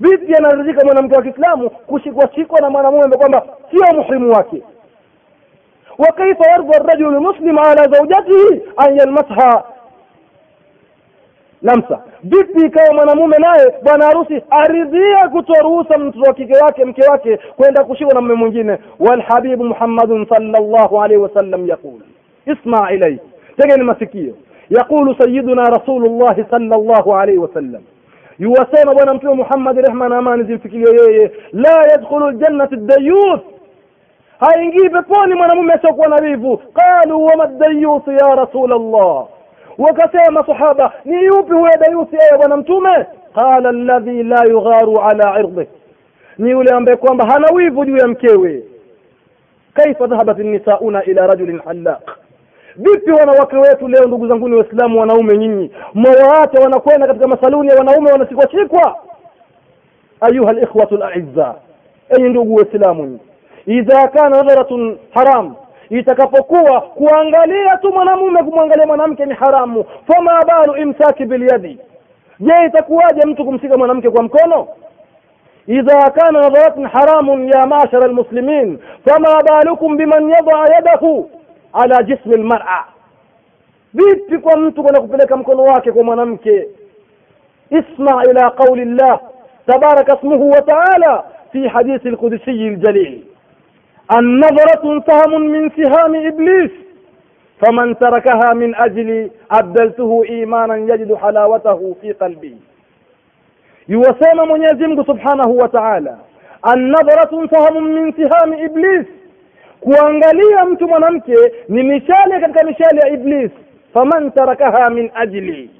vipi anaridhika mwanamke wa kiislamu kushikwa shikwa na mwanamume ambaye kwamba sio muhimu wake وكيف يرضى الرجل المسلم على زوجته أن يلمسها lamsa vipi ikawa mwanamume naye bwana harusi aridhia kutoa ruhusa mtoto wa kike wake mke wake kwenda kushikwa na mume mwingine? Walhabibu muhammadun sallallahu alaihi wasallam yaqul isma ilai tegeni masikio. Yaqulu sayiduna rasulullahi sallallahu alaihi wasallam yuwasema bwana mtume muhammadi rehma na amani zimfikirie yeye. La yadkhulu ljannati dayuth haingii peponi mwanamume asiokuwa na wivu. Qalu wama dayuth ya rasul allah wakasema sahaba ni yupi huyo dayusi ewe bwana mtume? Qala alladhi la yugharu ala irdih ni yule ambaye kwamba hana wivu juu ya mkewe. Kaifa dhahabat nisauna ila rajulin hallaq. Vipi wanawake wetu leo ndugu zanguni waislamu wanaume nyinyi? Mwawaacha wanakwenda katika masaluni ya wanaume wanashikwa ayuha likhwatu laizza enyi ndugu waislamu idha kana nadharatun haram itakapokuwa kuangalia tu mwanamume kumwangalia mwanamke ni haramu fama balu imsaki bilyadi je itakuwaje mtu kumshika mwanamke kwa mkono idha kana nadharatun haramun ya mashara almuslimin fama balukum biman yadaa yadahu ala jismi lmara vipi kwa mtu kwenda kupeleka mkono wake kwa mwanamke isma ila qauli llah tabaraka اسمه وتعالى في حديث القدسي الجليل النظرة سهم من سهام إبليس فمن تركها من أجل أبدلته إيمانا يجد حلاوته في قلبي يوسم من يزمك سبحانه وتعالى النظرة سهم من سهام إبليس kuangalia mtu mwanamke ni mishale katika mishale ya iblis faman tarakaha min ajli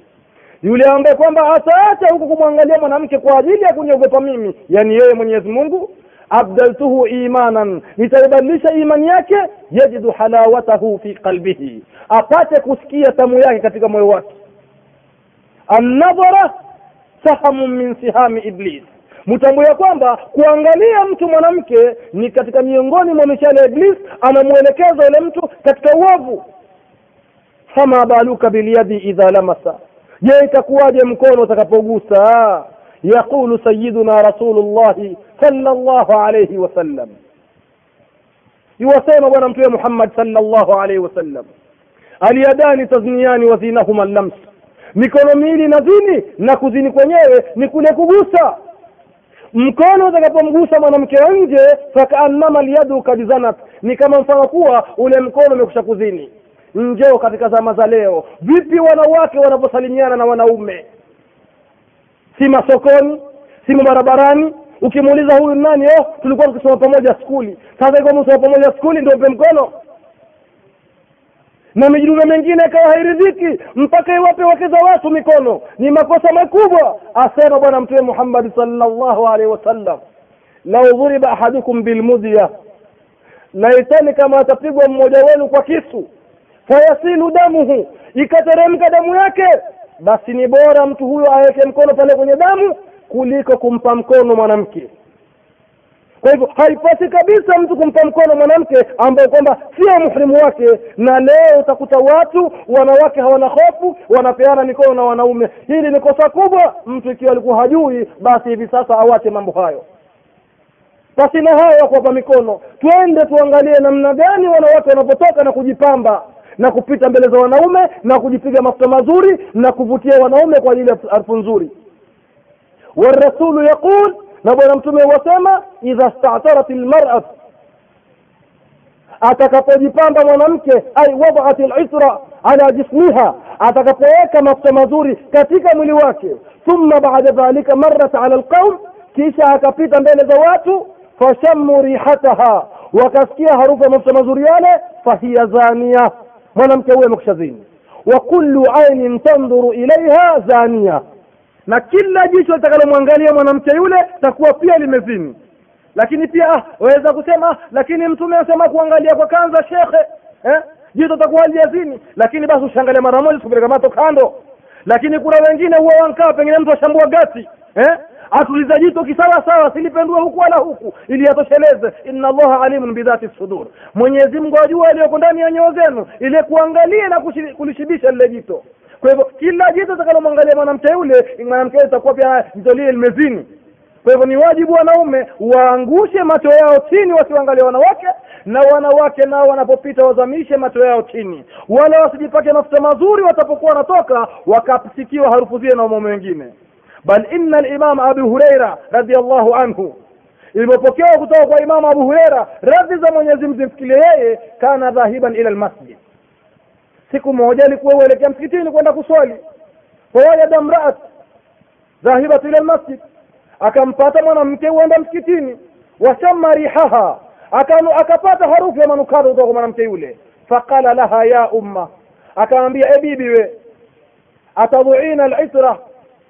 yule ambaye kwamba ataacha huku kumwangalia mwanamke kwa ajili ya kuniogopa mimi yani yeye mwenyezi mungu abdaltuhu imanan nitaibadilisha imani yake yajidu halawatahu fi qalbihi apate kusikia tamu yake katika moyo wake annadhara sahamu min sihami iblis mtambue ya kwamba kuangalia mtu mwanamke ni katika miongoni mwa mishale ya iblis anamwelekeza yule mtu katika uovu fama baluka bilyadi idha lamasa je itakuwaje mkono utakapogusa yaqulu sayiduna rasulullahi sallallahu alayhi wasallam yuwasema bwana mtume muhammad sallallahu alayhi wasallam aliyadani tazniani wazinahuma lams mikono miwili na zini na kuzini kwenyewe ni kule kugusa. Mkono utakapomgusa mwanamke wa nje fakaannama lyadu kad zanat. Ni kama mfano kuwa ule mkono umekusha kuzini. Njoo katika zama za leo. Vipi wanawake wanavyosalimiana na wanaume? Si masokoni si barabarani ukimuuliza huyu nani eh tulikuwa tukisoma pamoja skuli. Sasa ikuwa msoma pamoja skuli ndio mpe mkono. Na mijidume mengine ikawa hairidhiki mpaka iwape wake za watu mikono. Ni makosa makubwa asema bwana mtume muhammadi sallallahu alaihi wasallam. Lau dhuriba ahadukum bilmudya laitani kama atapigwa mmoja wenu kwa kisu. Fayasilu damuhu. Ikateremka damu yake. Basi ni bora mtu huyo aweke mkono pale kwenye damu kuliko kumpa mkono mwanamke. Kwa hivyo haipasi kabisa mtu kumpa mkono mwanamke ambaye kwamba sio muhrimu wake na leo utakuta watu wanawake hawana hofu wanapeana mikono na wanaume. Hili ni kosa kubwa. Mtu ikiwa alikuwa hajui basi hivi sasa awache mambo hayo. Basi na hayo ya mikono. Twende tuangalie namna gani wanawake wanapotoka na kujipamba na kupita mbele za wanaume na kujipiga mafuta mazuri na kuvutia wanaume kwa ajili ya harufu nzuri والرسول يقول نبرمتم وسما إذا استعترت المرأة. أتكبدي باندا ونمك أي وضعت العسرة على جسمها أتكبدي كما مزوري كتيك مليواكي. ثم بعد ذلك مرت على القوم كيشا أكبيتا بين ذواته فشموا ريحتها وكسكيا هروفا مبتمزوريانة فهي زانية. ونمك ومكشزين وكل عين تنظر إليها زانية. Na kila jicho litakalomwangalia mwanamke yule takuwa pia limezini lakini pia ah, waweza kusema ah, lakini mtume anasema kuangalia kwa kanza shekhe eh? jicho takuwa halijazini lakini basi ushangalia mara moja sikupeleka kando lakini kuna wengine huwa wankaa pengine mtu ashambua gati eh? atuliza jito kisawa sawa silipendue huku wala huku ili atosheleze inna allaha alimun bidhati sudur mwenyezi mungu ajua aliyoko ndani ya nyoo zenu ili kuangalia na kulishibisha lile jito kwa hivyo kila jito takalomwangalia mwanamke yule mwanamke itakuwa pia jito lile limezini. Kwa hivyo ni wajibu wanaume waangushe macho yao chini wasiwaangalie wanawake na wanawake nao wanapopita wazamishe macho yao chini. Wala wasijipake mafuta mazuri watapokuwa wanatoka wakasikiwa harufu zile na wamaume wengine. Bal inna al-imam abu huraira radhiallahu anhu ilipopokewa kutoka kwa imamu abu hureira radhi za mwenyezi mzimfikilie yeye kana dhahiban ila almasjid siku moja alikuwa uelekea msikitini kwenda kuswali. Fawajada mraat dhahibat ila lmasjid akampata mwanamke huenda msikitini. Washamma rihaha akapata harufu ya manukato kutoka kwa mwanamke yule. Faqala laha ya umma. Akamwambia e bibi we atadhuina lisra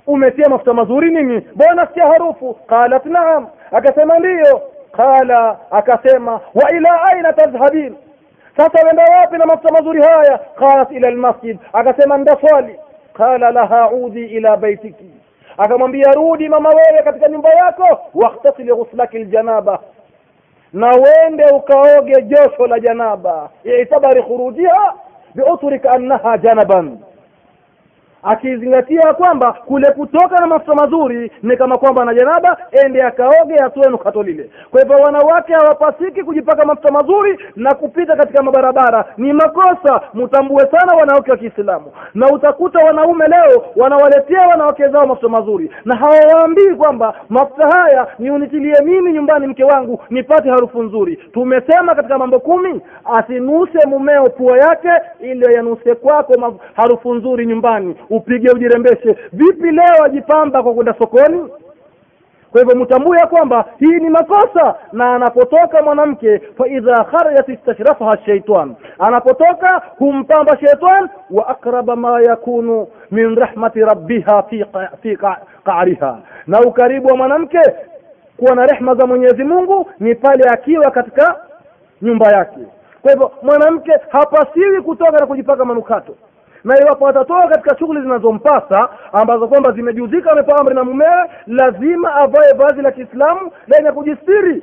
umetia mafuta mazuri nini? Mbona sikia harufu? Qalat naam. Akasema ndiyo. Qala akasema wa ila aina tadhhabin sasa wenda wapi na mafuta mazuri haya? Qalat ila almasjid. Akasema ndaswali qala laha udi ila baitiki. Akamwambia rudi mama wewe katika nyumba yako wahtasili ghuslaki ljanaba na wende ukaoge josho la janaba. Itabari khurujiha biutrika annaha janaban akizingatia kwamba kule kutoka na mafuta mazuri ni kama kwamba na janaba ende akaoge atoe nukato lile. Kwa hivyo wanawake hawapasiki kujipaka mafuta mazuri na kupita katika mabarabara. Ni makosa. Mtambue sana wanawake wa kiislamu. Na utakuta wanaume leo wanawaletea wanawake zao mafuta mazuri. Na hawawaambii kwamba mafuta haya ni unitilie mimi nyumbani mke wangu nipate harufu nzuri. Tumesema katika mambo kumi asinuse mumeo pua yake ili yanuse kwako harufu nzuri nyumbani upige ujirembeshe. Vipi leo ajipamba kwa kwenda sokoni? Kwa hivyo mtambue ya kwamba hii ni makosa na anapotoka mwanamke fa idha kharajat istashrafaha shaitan anapotoka humpamba shaitan wa akraba ma yakunu min rahmati rabbiha fi, fi qa- qa'riha. Na ukaribu wa mwanamke kuwa na rehma za mwenyezi mungu ni pale akiwa katika nyumba yake. Kwa hivyo mwanamke hapasiwi kutoka na kujipaka manukato na iwapo atatoka katika shughuli zinazompasa ambazo kwamba zimejuzika amepewa amri na mumewe lazima avae vazi la kiislamu lenye kujistiri.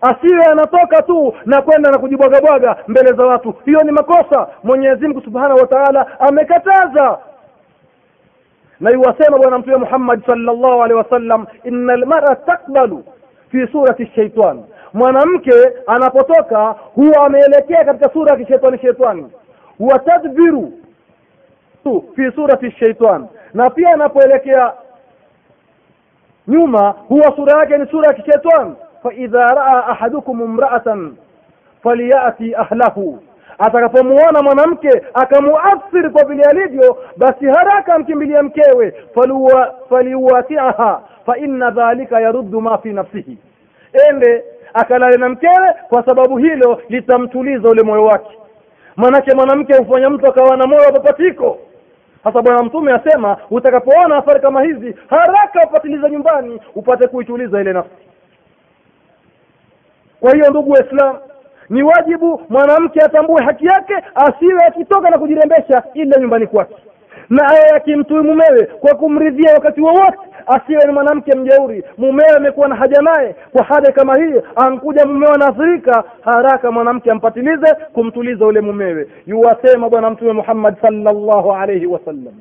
Asiwe anatoka tu na kwenda na kujibwagabwaga mbele za watu. Hiyo ni makosa. Mwenyezi mungu subhanahu wa taala amekataza. Na iwasema bwana mtume muhammad sallallahu alaihi wasallam ina lmara takbalu fi surati shaitan mwanamke anapotoka huwa ameelekea katika sura ya kishetani shetani huwa tadbiru tu fi surati shaitan. Na pia anapoelekea nyuma huwa sura yake ni sura ya kishetani faidha raa ahadukum imraatan faliyati ahlahu. Atakapomuona mwanamke akamuathiri kwa vile alivyo basi haraka amkimbilia mkewe. Faliuwatiaha fa dhalika yaruddu ma fi nafsihi. Ende akalale na mkewe kwa sababu hilo litamtuliza ule moyo wake manake mwanamke hufanya mtu akawa na moyo wa papatiko sasa bwana mtume asema utakapoona athari kama hizi haraka upatiliza nyumbani upate kuituliza ile nafsi. Kwa hiyo ndugu waislamu ni wajibu mwanamke atambue haki yake asiwe akitoka na kujirembesha ila nyumbani kwake na aye akimtui mumewe kwa kumridhia wakati wowote asiwe ni mwanamke mjeuri. Mumewe amekuwa na haja naye. Kwa hada kama hii ankuja mumewe anaathirika haraka mwanamke ampatilize kumtuliza ule mumewe. Yuwasema bwana mtume muhammad sallallahu alayhi wasallam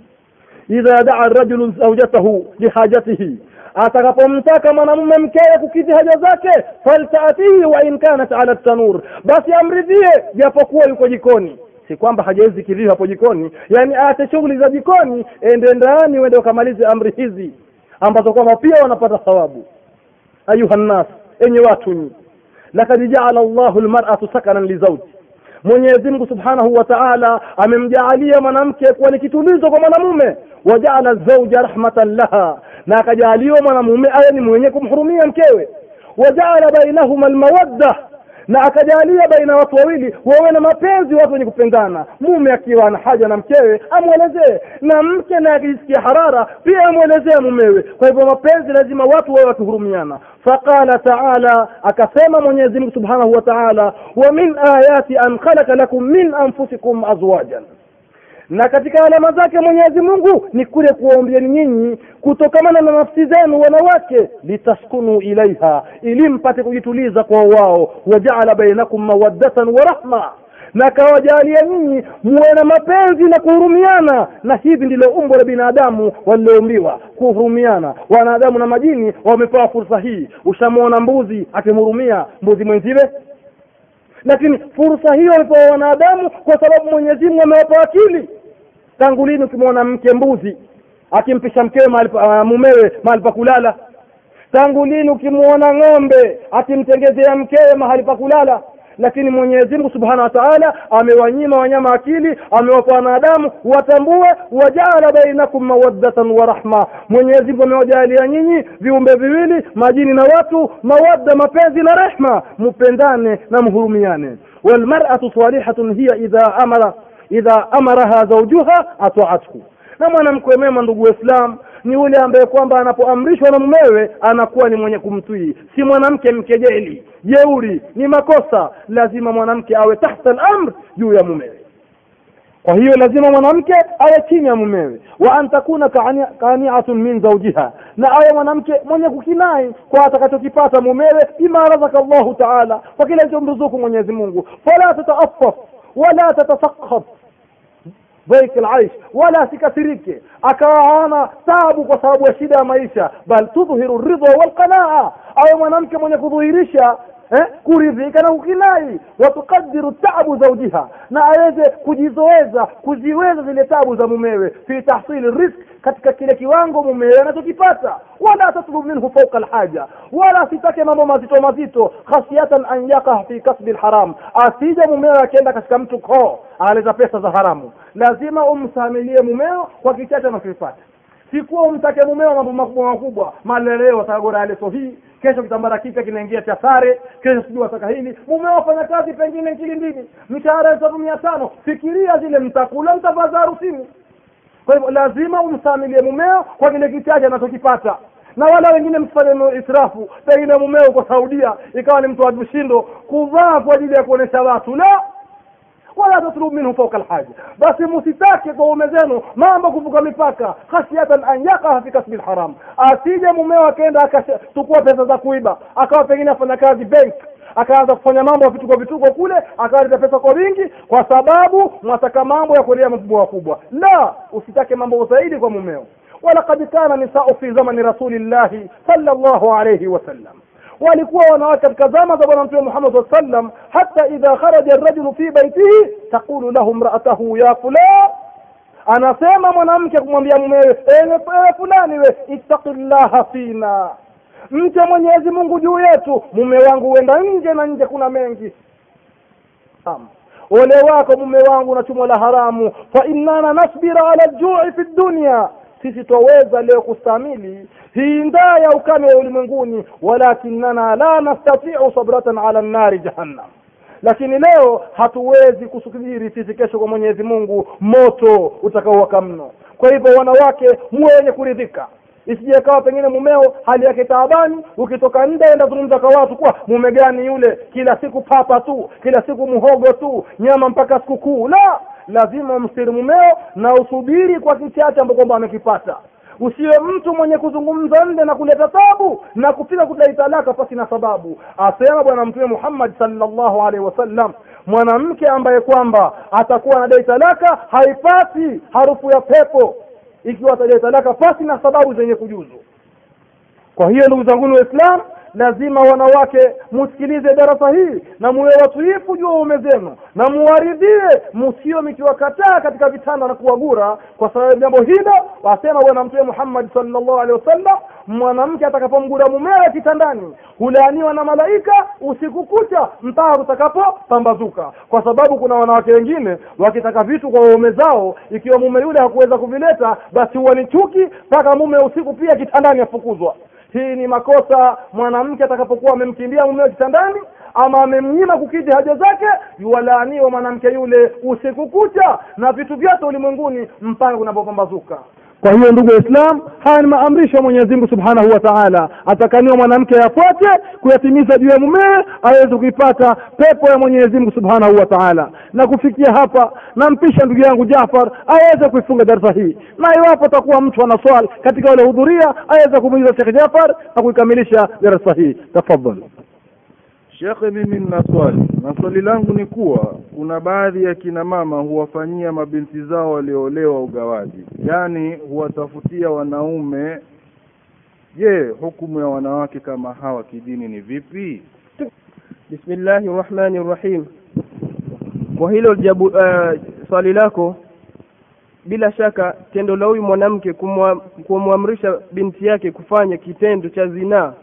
idha daa rajulu zaujatahu lihajatihi atakapomtaka mwanamume mkewe kukidhi haja zake faltaatihi wa in kanat ala tanur basi amridhie japokuwa yuko jikoni si kwamba hajawezi kilio hapo jikoni. Yani aache shughuli za jikoni ende ndani uende ukamalize amri hizi ambazo kwamba pia wanapata thawabu. Ayuha nnas enye watu nyi. Lakad jaala llahu lmaratu sakanan lizauji mwenyezi mungu subhanahu wa taala amemjaalia mwanamke kuwa ni kitulizo kwa mwanamume. Wajaala zauja rahmatan laha na akajaaliwa mwanamume awe ni mwenye kumhurumia mkewe. Wajaala bainahuma lmawadda na akajalia baina watu wawili wawe na mapenzi watu wenye kupendana. Mume akiwa ana haja na mkewe amwelezee. Na mke naye akijisikia harara pia amwelezee mumewe. Kwa hivyo mapenzi lazima watu wawe wakihurumiana faqala taala akasema mwenyezi mungu subhanahu wa taala wa min ayati an khalaqa lakum min anfusikum azwajan na katika alama zake mwenyezi mungu ni kule kuwaombieni nyinyi kutokamana na nafsi zenu wanawake litaskunu ilaiha ili mpate kujituliza kwa wao. Wajaala bainakum mawaddatan wa rahma na kawajalia nyinyi muwe na mapenzi na kuhurumiana. Na hivi ndilo umbo la binadamu waliloumbiwa kuhurumiana. Wanadamu na majini wamepewa fursa hii. Ushamwona mbuzi akimhurumia mbuzi mwenziwe? Lakini fursa hiyo wamepewa wanadamu kwa sababu mwenyezi mungu amewapa akili tangu lini ukimwona mke mbuzi akimpisha mkewe uh, mumewe mahali pa kulala? Tangu lini ukimwona ng'ombe akimtengezea mkewe mahali pa kulala? Lakini mwenyezi mungu subhanahu wa taala amewanyima wanyama akili amewapa wanadamu watambue wajaala bainakum mawaddatan wa rahma. Mwenyezi mungu amewajalia nyinyi viumbe viwili majini na watu mawadda mapenzi na rehma. Mupendane na mhurumiane. Walmaratu salihatun hiya idha amara idha amaraha zaujuha ataathu na mwanamke mema ndugu waislam ni yule ambaye kwamba anapoamrishwa na mumewe anakuwa ni mwenye kumtwii si mwanamke mkejeli. Jeuri ni makosa. Lazima mwanamke awe tahta al-amr juu ya mumewe. Kwa hiyo lazima mwanamke awe chini ya mumewe. Wa antakuna kaniatun min zaujiha na awe mwanamke mwenye kukinai kwa atakachokipata mumewe bima razaka llahu taala kwa kile alichomruzuku mwenyezi mungu. Fala tataafaf wala tatasakhat dhaik alaish. Wala asikasirike akawa aona tabu kwa sababu ya shida ya maisha. Bal tudhiru ridha walqanaa. Awe mwanamke mwenye kudhihirisha eh, kuridhika na kukinai watukadiru tabu zaujiha na aweze kujizoeza kuziweza zile tabu za mumewe. Fi tahsili risk katika kile kiwango mumewe anachokipata. Wala tatlub minhu fauka alhaja. Wala asitake mambo mazito mazito khasiatan an yaqah fi kasbi lharam asija mumewe akienda katika mtu koo analeta pesa za haramu. Lazima umsamilie mumeo kwa kichache anachokipata. Sikuwa umtake mumeo mambo makubwa makubwa maleleo atagora leso hii kesho kitambara kipya kinaingia cha sare kesho sijui wataka hili. Mumeo wafanya kazi pengine nkili mbili mshahara elfu tatu mia tano. Fikiria zile mtakula mtavaza harusini kwa hivyo lazima umsamilie mumeo kwa kile kichache anachokipata. Na wala wengine msifanye israfu pengine mumeo uko saudia ikawa ni mtu wa vishindo kuvaa kwa ajili ya kuonesha watu la. Wala tatlub minhu fauka lhaja basi musitake kwa ume zenu mambo kuvuka mipaka khashyatan an yakaa fi kasbi lharam asije mumeo akaenda akachukua pesa za kuiba akawa pengine afanya kazi bank akaanza kufanya mambo ya vituko vituko kule akaleta pesa kwa wingi kwa sababu mwataka mambo ya kuelea makubwa wakubwa. La usitake mambo zaidi kwa mumeo. Walaqad kana nisau fi zamani rasulillahi sallallahu alayhi wasallam walikuwa wanawake katika zama za bwana mtume Muhammad sallallahu alaihi wasallam hata idha kharaja ar-rajulu fi baitihi taqulu lahu mraatahu ya fulan. Anasema mwanamke kumwambia mumewe ewe fulani we ittaqillaha fina mche Mwenyezi Mungu juu yetu. Mume wangu huenda nje na nje kuna mengi. Am. ole wako mume wangu na chumo la haramu. Fa innana nasbira ala ljui fi dunya sisi twaweza leo kustamili hii ndaa ya ukame wa ulimwenguni. Walakinana la nastatiu sabratan ala nnari jahannam. Lakini leo hatuwezi kusubiri sisi kesho kwa mwenyezi mungu. Moto utakaowaka mno. Kwa hivyo wanawake muwe wenye kuridhika isije kawa pengine mumeo hali yake taabani ukitoka nde enda zungumza kwa watu kuwa mume gani yule? Kila siku papa tu kila siku muhogo tu nyama mpaka sikukuu. La lazima umstiri mumeo na usubiri kwa kichache ambacho kwamba amekipata. Usiwe mtu mwenye kuzungumza nde na kuleta tabu na kufika kudai talaka pasi na sababu. Asema bwana mtume Muhammad sallallahu alaihi wasallam mwanamke ambaye kwamba atakuwa anadai talaka haipati harufu ya pepo ikiwa atadai talaka pasi na sababu zenye kujuzu. Kwa hiyo ndugu zangu waislam lazima wanawake musikilize darasa hii na muwe watiifu juu waume zenu na muwaridhie musio mikiwakataa katika vitanda na kuwagura. Kwa sababu jambo hilo wasema bwana mtume muhammad sallallahu alaihi wasallam mwanamke atakapomgura mumewe kitandani hulaaniwa na malaika usiku kucha mpaka kutakapopambazuka. Kwa sababu kuna wanawake wengine wakitaka vitu kwa waume zao ikiwa mume yule hakuweza kuvileta basi huwa ni chuki mpaka mume usiku pia kitandani afukuzwa hii ni makosa mwanamke atakapokuwa amemkimbia mumeo kitandani ama amemnyima kukidhi haja zake yuwalaaniwa mwanamke yule usiku kucha na vitu vyote ulimwenguni mpaka kunapopambazuka kwa hiyo ndugu waislam haya ni maamrisho ya mwenyezi mungu subhanahu wa taala. Atakaniwa mwanamke yafuate kuyatimiza juu ya mumewe aweze kuipata pepo ya mwenyezi mungu subhanahu wa taala. Na kufikia hapa nampisha ndugu yangu jafar aweze kuifunga darasa hii. Na iwapo atakuwa mtu ana swali katika wale hudhuria aweze kumuuliza shekh jafar na kuikamilisha darasa hii. Tafadhali. Shekhe, mimi nina swali na swali langu ni kuwa kuna baadhi ya kina mama huwafanyia mabinti zao walioolewa ugawaji, yaani huwatafutia wanaume. Je, hukumu ya wanawake kama hawa kidini ni vipi? bismillahi rahmani rahim kwa hilo jabu, uh, swali lako bila shaka tendo la huyu mwanamke kumwa- kumwamrisha binti yake kufanya kitendo cha zinaa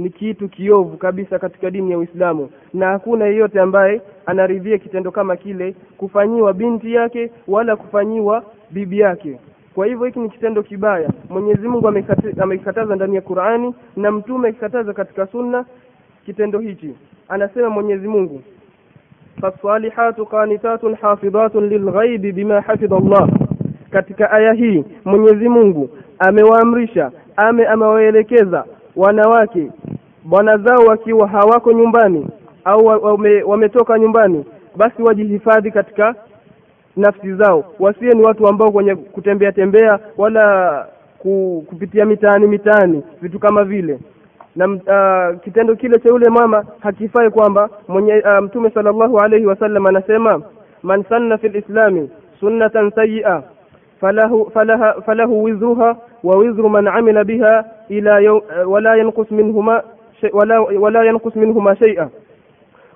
ni kitu kiovu kabisa katika dini ya Uislamu, na hakuna yeyote ambaye anaridhia kitendo kama kile kufanyiwa binti yake wala kufanyiwa bibi yake. Kwa hivyo hiki ni kitendo kibaya. Mwenyezi Mungu amekikataza ndani ya Qur'ani na mtume akikataza katika sunna kitendo hichi. Anasema Mwenyezi Mungu, fasalihatu qanitatun hafidhatun lilghaibi bima hafidha Allah. Katika aya hii Mwenyezi Mungu amewaamrisha ame amewaelekeza wanawake bwana zao wakiwa hawako nyumbani au wame, wametoka nyumbani, basi wajihifadhi katika nafsi zao, wasiwe ni watu ambao kwenye kutembea tembea wala ku, kupitia mitaani mitaani vitu kama vile. Na uh, kitendo kile cha yule mama hakifai kwamba mwenye uh, mtume sallallahu alaihi wasallam anasema man sanna fil islami sunnatan sayyi'a falahu falaha falahu wizruha wa من amila biha ila yaw, wala yanqus minhuma wala, wala yanqus minhuma shay'a.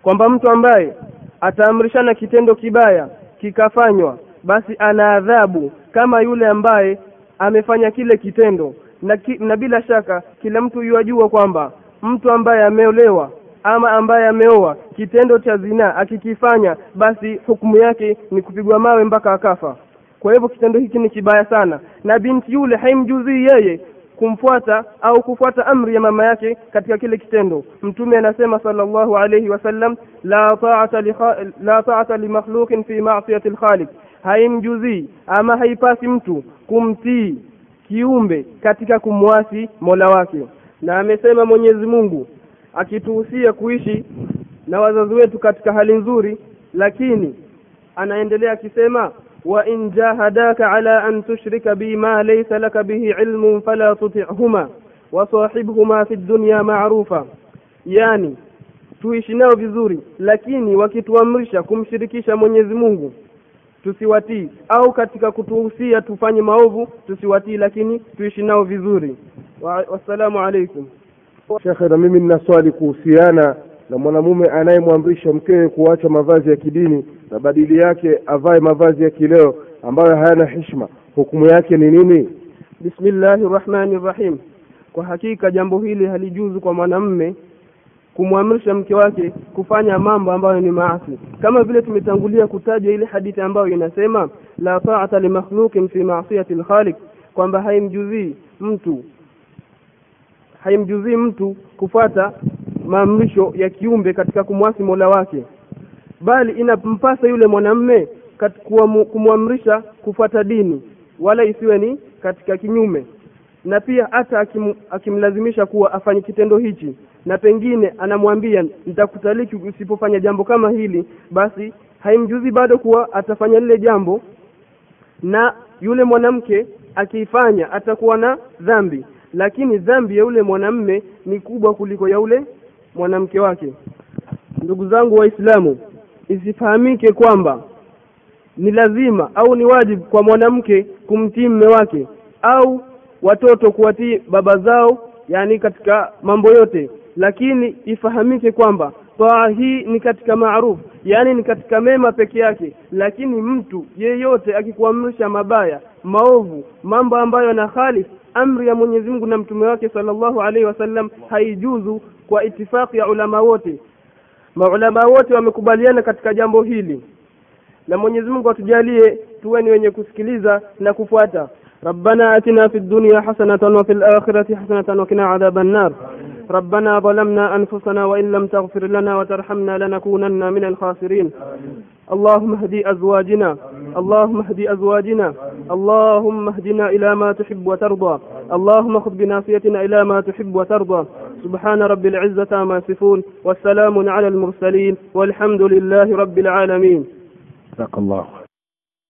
Kwamba mtu ambaye ataamrishana kitendo kibaya kikafanywa basi ana adhabu kama yule ambaye amefanya kile kitendo. Na, ki, na bila shaka kila mtu yuajua kwamba mtu ambaye ameolewa ama ambaye ameoa kitendo cha zinaa akikifanya basi hukumu yake ni kupigwa mawe mpaka akafa kwa hivyo kitendo hiki ni kibaya sana. Na binti yule haimjuzii yeye kumfuata au kufuata amri ya mama yake katika kile kitendo. Mtume anasema sallallahu alayhi wasallam la ta'ata li la ta'ata li makhluqin fi ma'siyati al-khaliq. Haimjuzii ama haipasi mtu kumtii kiumbe katika kumwasi mola wake. Na amesema mwenyezi mungu akituhusia kuishi na wazazi wetu katika hali nzuri lakini anaendelea akisema wa جاهداك jahadaka أن an tushrika bi ma لك laka bihi فلا fala tuti'huma في الدنيا ma'rufa yani tuishi nao vizuri lakini wakituamrisha kumshirikisha Mwenyezi Mungu tusiwatii. Au katika kutuhusia tufanye maovu tusiwatii lakini tuishi nao vizuri. Wassalamu alaikum. Shekhe, na mimi nina swali kuhusiana na mwanamume anayemwamrisha mkewe kuacha mavazi ya kidini na badili yake avae mavazi ya kileo ambayo hayana heshma hukumu yake ni nini? bismillahi rahmani rahim kwa hakika jambo hili halijuzu kwa mwanamme kumwamrisha mke wake kufanya mambo ambayo ni maasi kama vile tumetangulia kutaja ile hadithi ambayo inasema la ta'ata limakhluqin fi ma'siyati al-khaliq kwamba haimjuzii mtu haimjuzii mtu kufuata maamrisho ya kiumbe katika kumwasi mola wake bali inampasa yule mwanamme kumwamrisha kufuata dini wala isiwe ni katika kinyume. Na pia hata akim, akimlazimisha kuwa afanye kitendo hichi na pengine anamwambia nitakutaliki usipofanya jambo kama hili basi haimjuzi bado kuwa atafanya lile jambo. Na yule mwanamke akiifanya atakuwa na dhambi. Lakini dhambi ya yule mwanamme ni kubwa kuliko ya yule mwanamke wake. Ndugu zangu waislamu isifahamike kwamba ni lazima au ni wajibu kwa mwanamke kumtii mme wake au watoto kuwatii baba zao yani katika mambo yote. Lakini ifahamike kwamba taa hii ni katika maarufu yaani ni katika mema peke yake. Lakini mtu yeyote akikuamrisha mabaya maovu mambo ambayo na khalif amri ya Mwenyezi Mungu na mtume wake sallallahu alaihi wasallam haijuzu kwa itifaki ya ulama wote maulama wote wamekubaliana katika jambo hili na Mwenyezi Mungu atujalie tuwe ni wenye kusikiliza na kufuata ربنا آتنا في الدنيا حسنة وفي الآخرة حسنة وقنا عذاب النار ربنا ظلمنا أنفسنا وإن لم تغفر لنا وترحمنا لنكونن من الخاسرين اللهم اهدي أزواجنا. اللهم اهدي أزواجنا. اللهم اهدنا إلى ما تحب وترضى. اللهم خذ بناصيتنا إلى ما تحب وترضى. سبحان رب العزة ما يصفون. والسلام على المرسلين. والحمد لله رب العالمين. الله.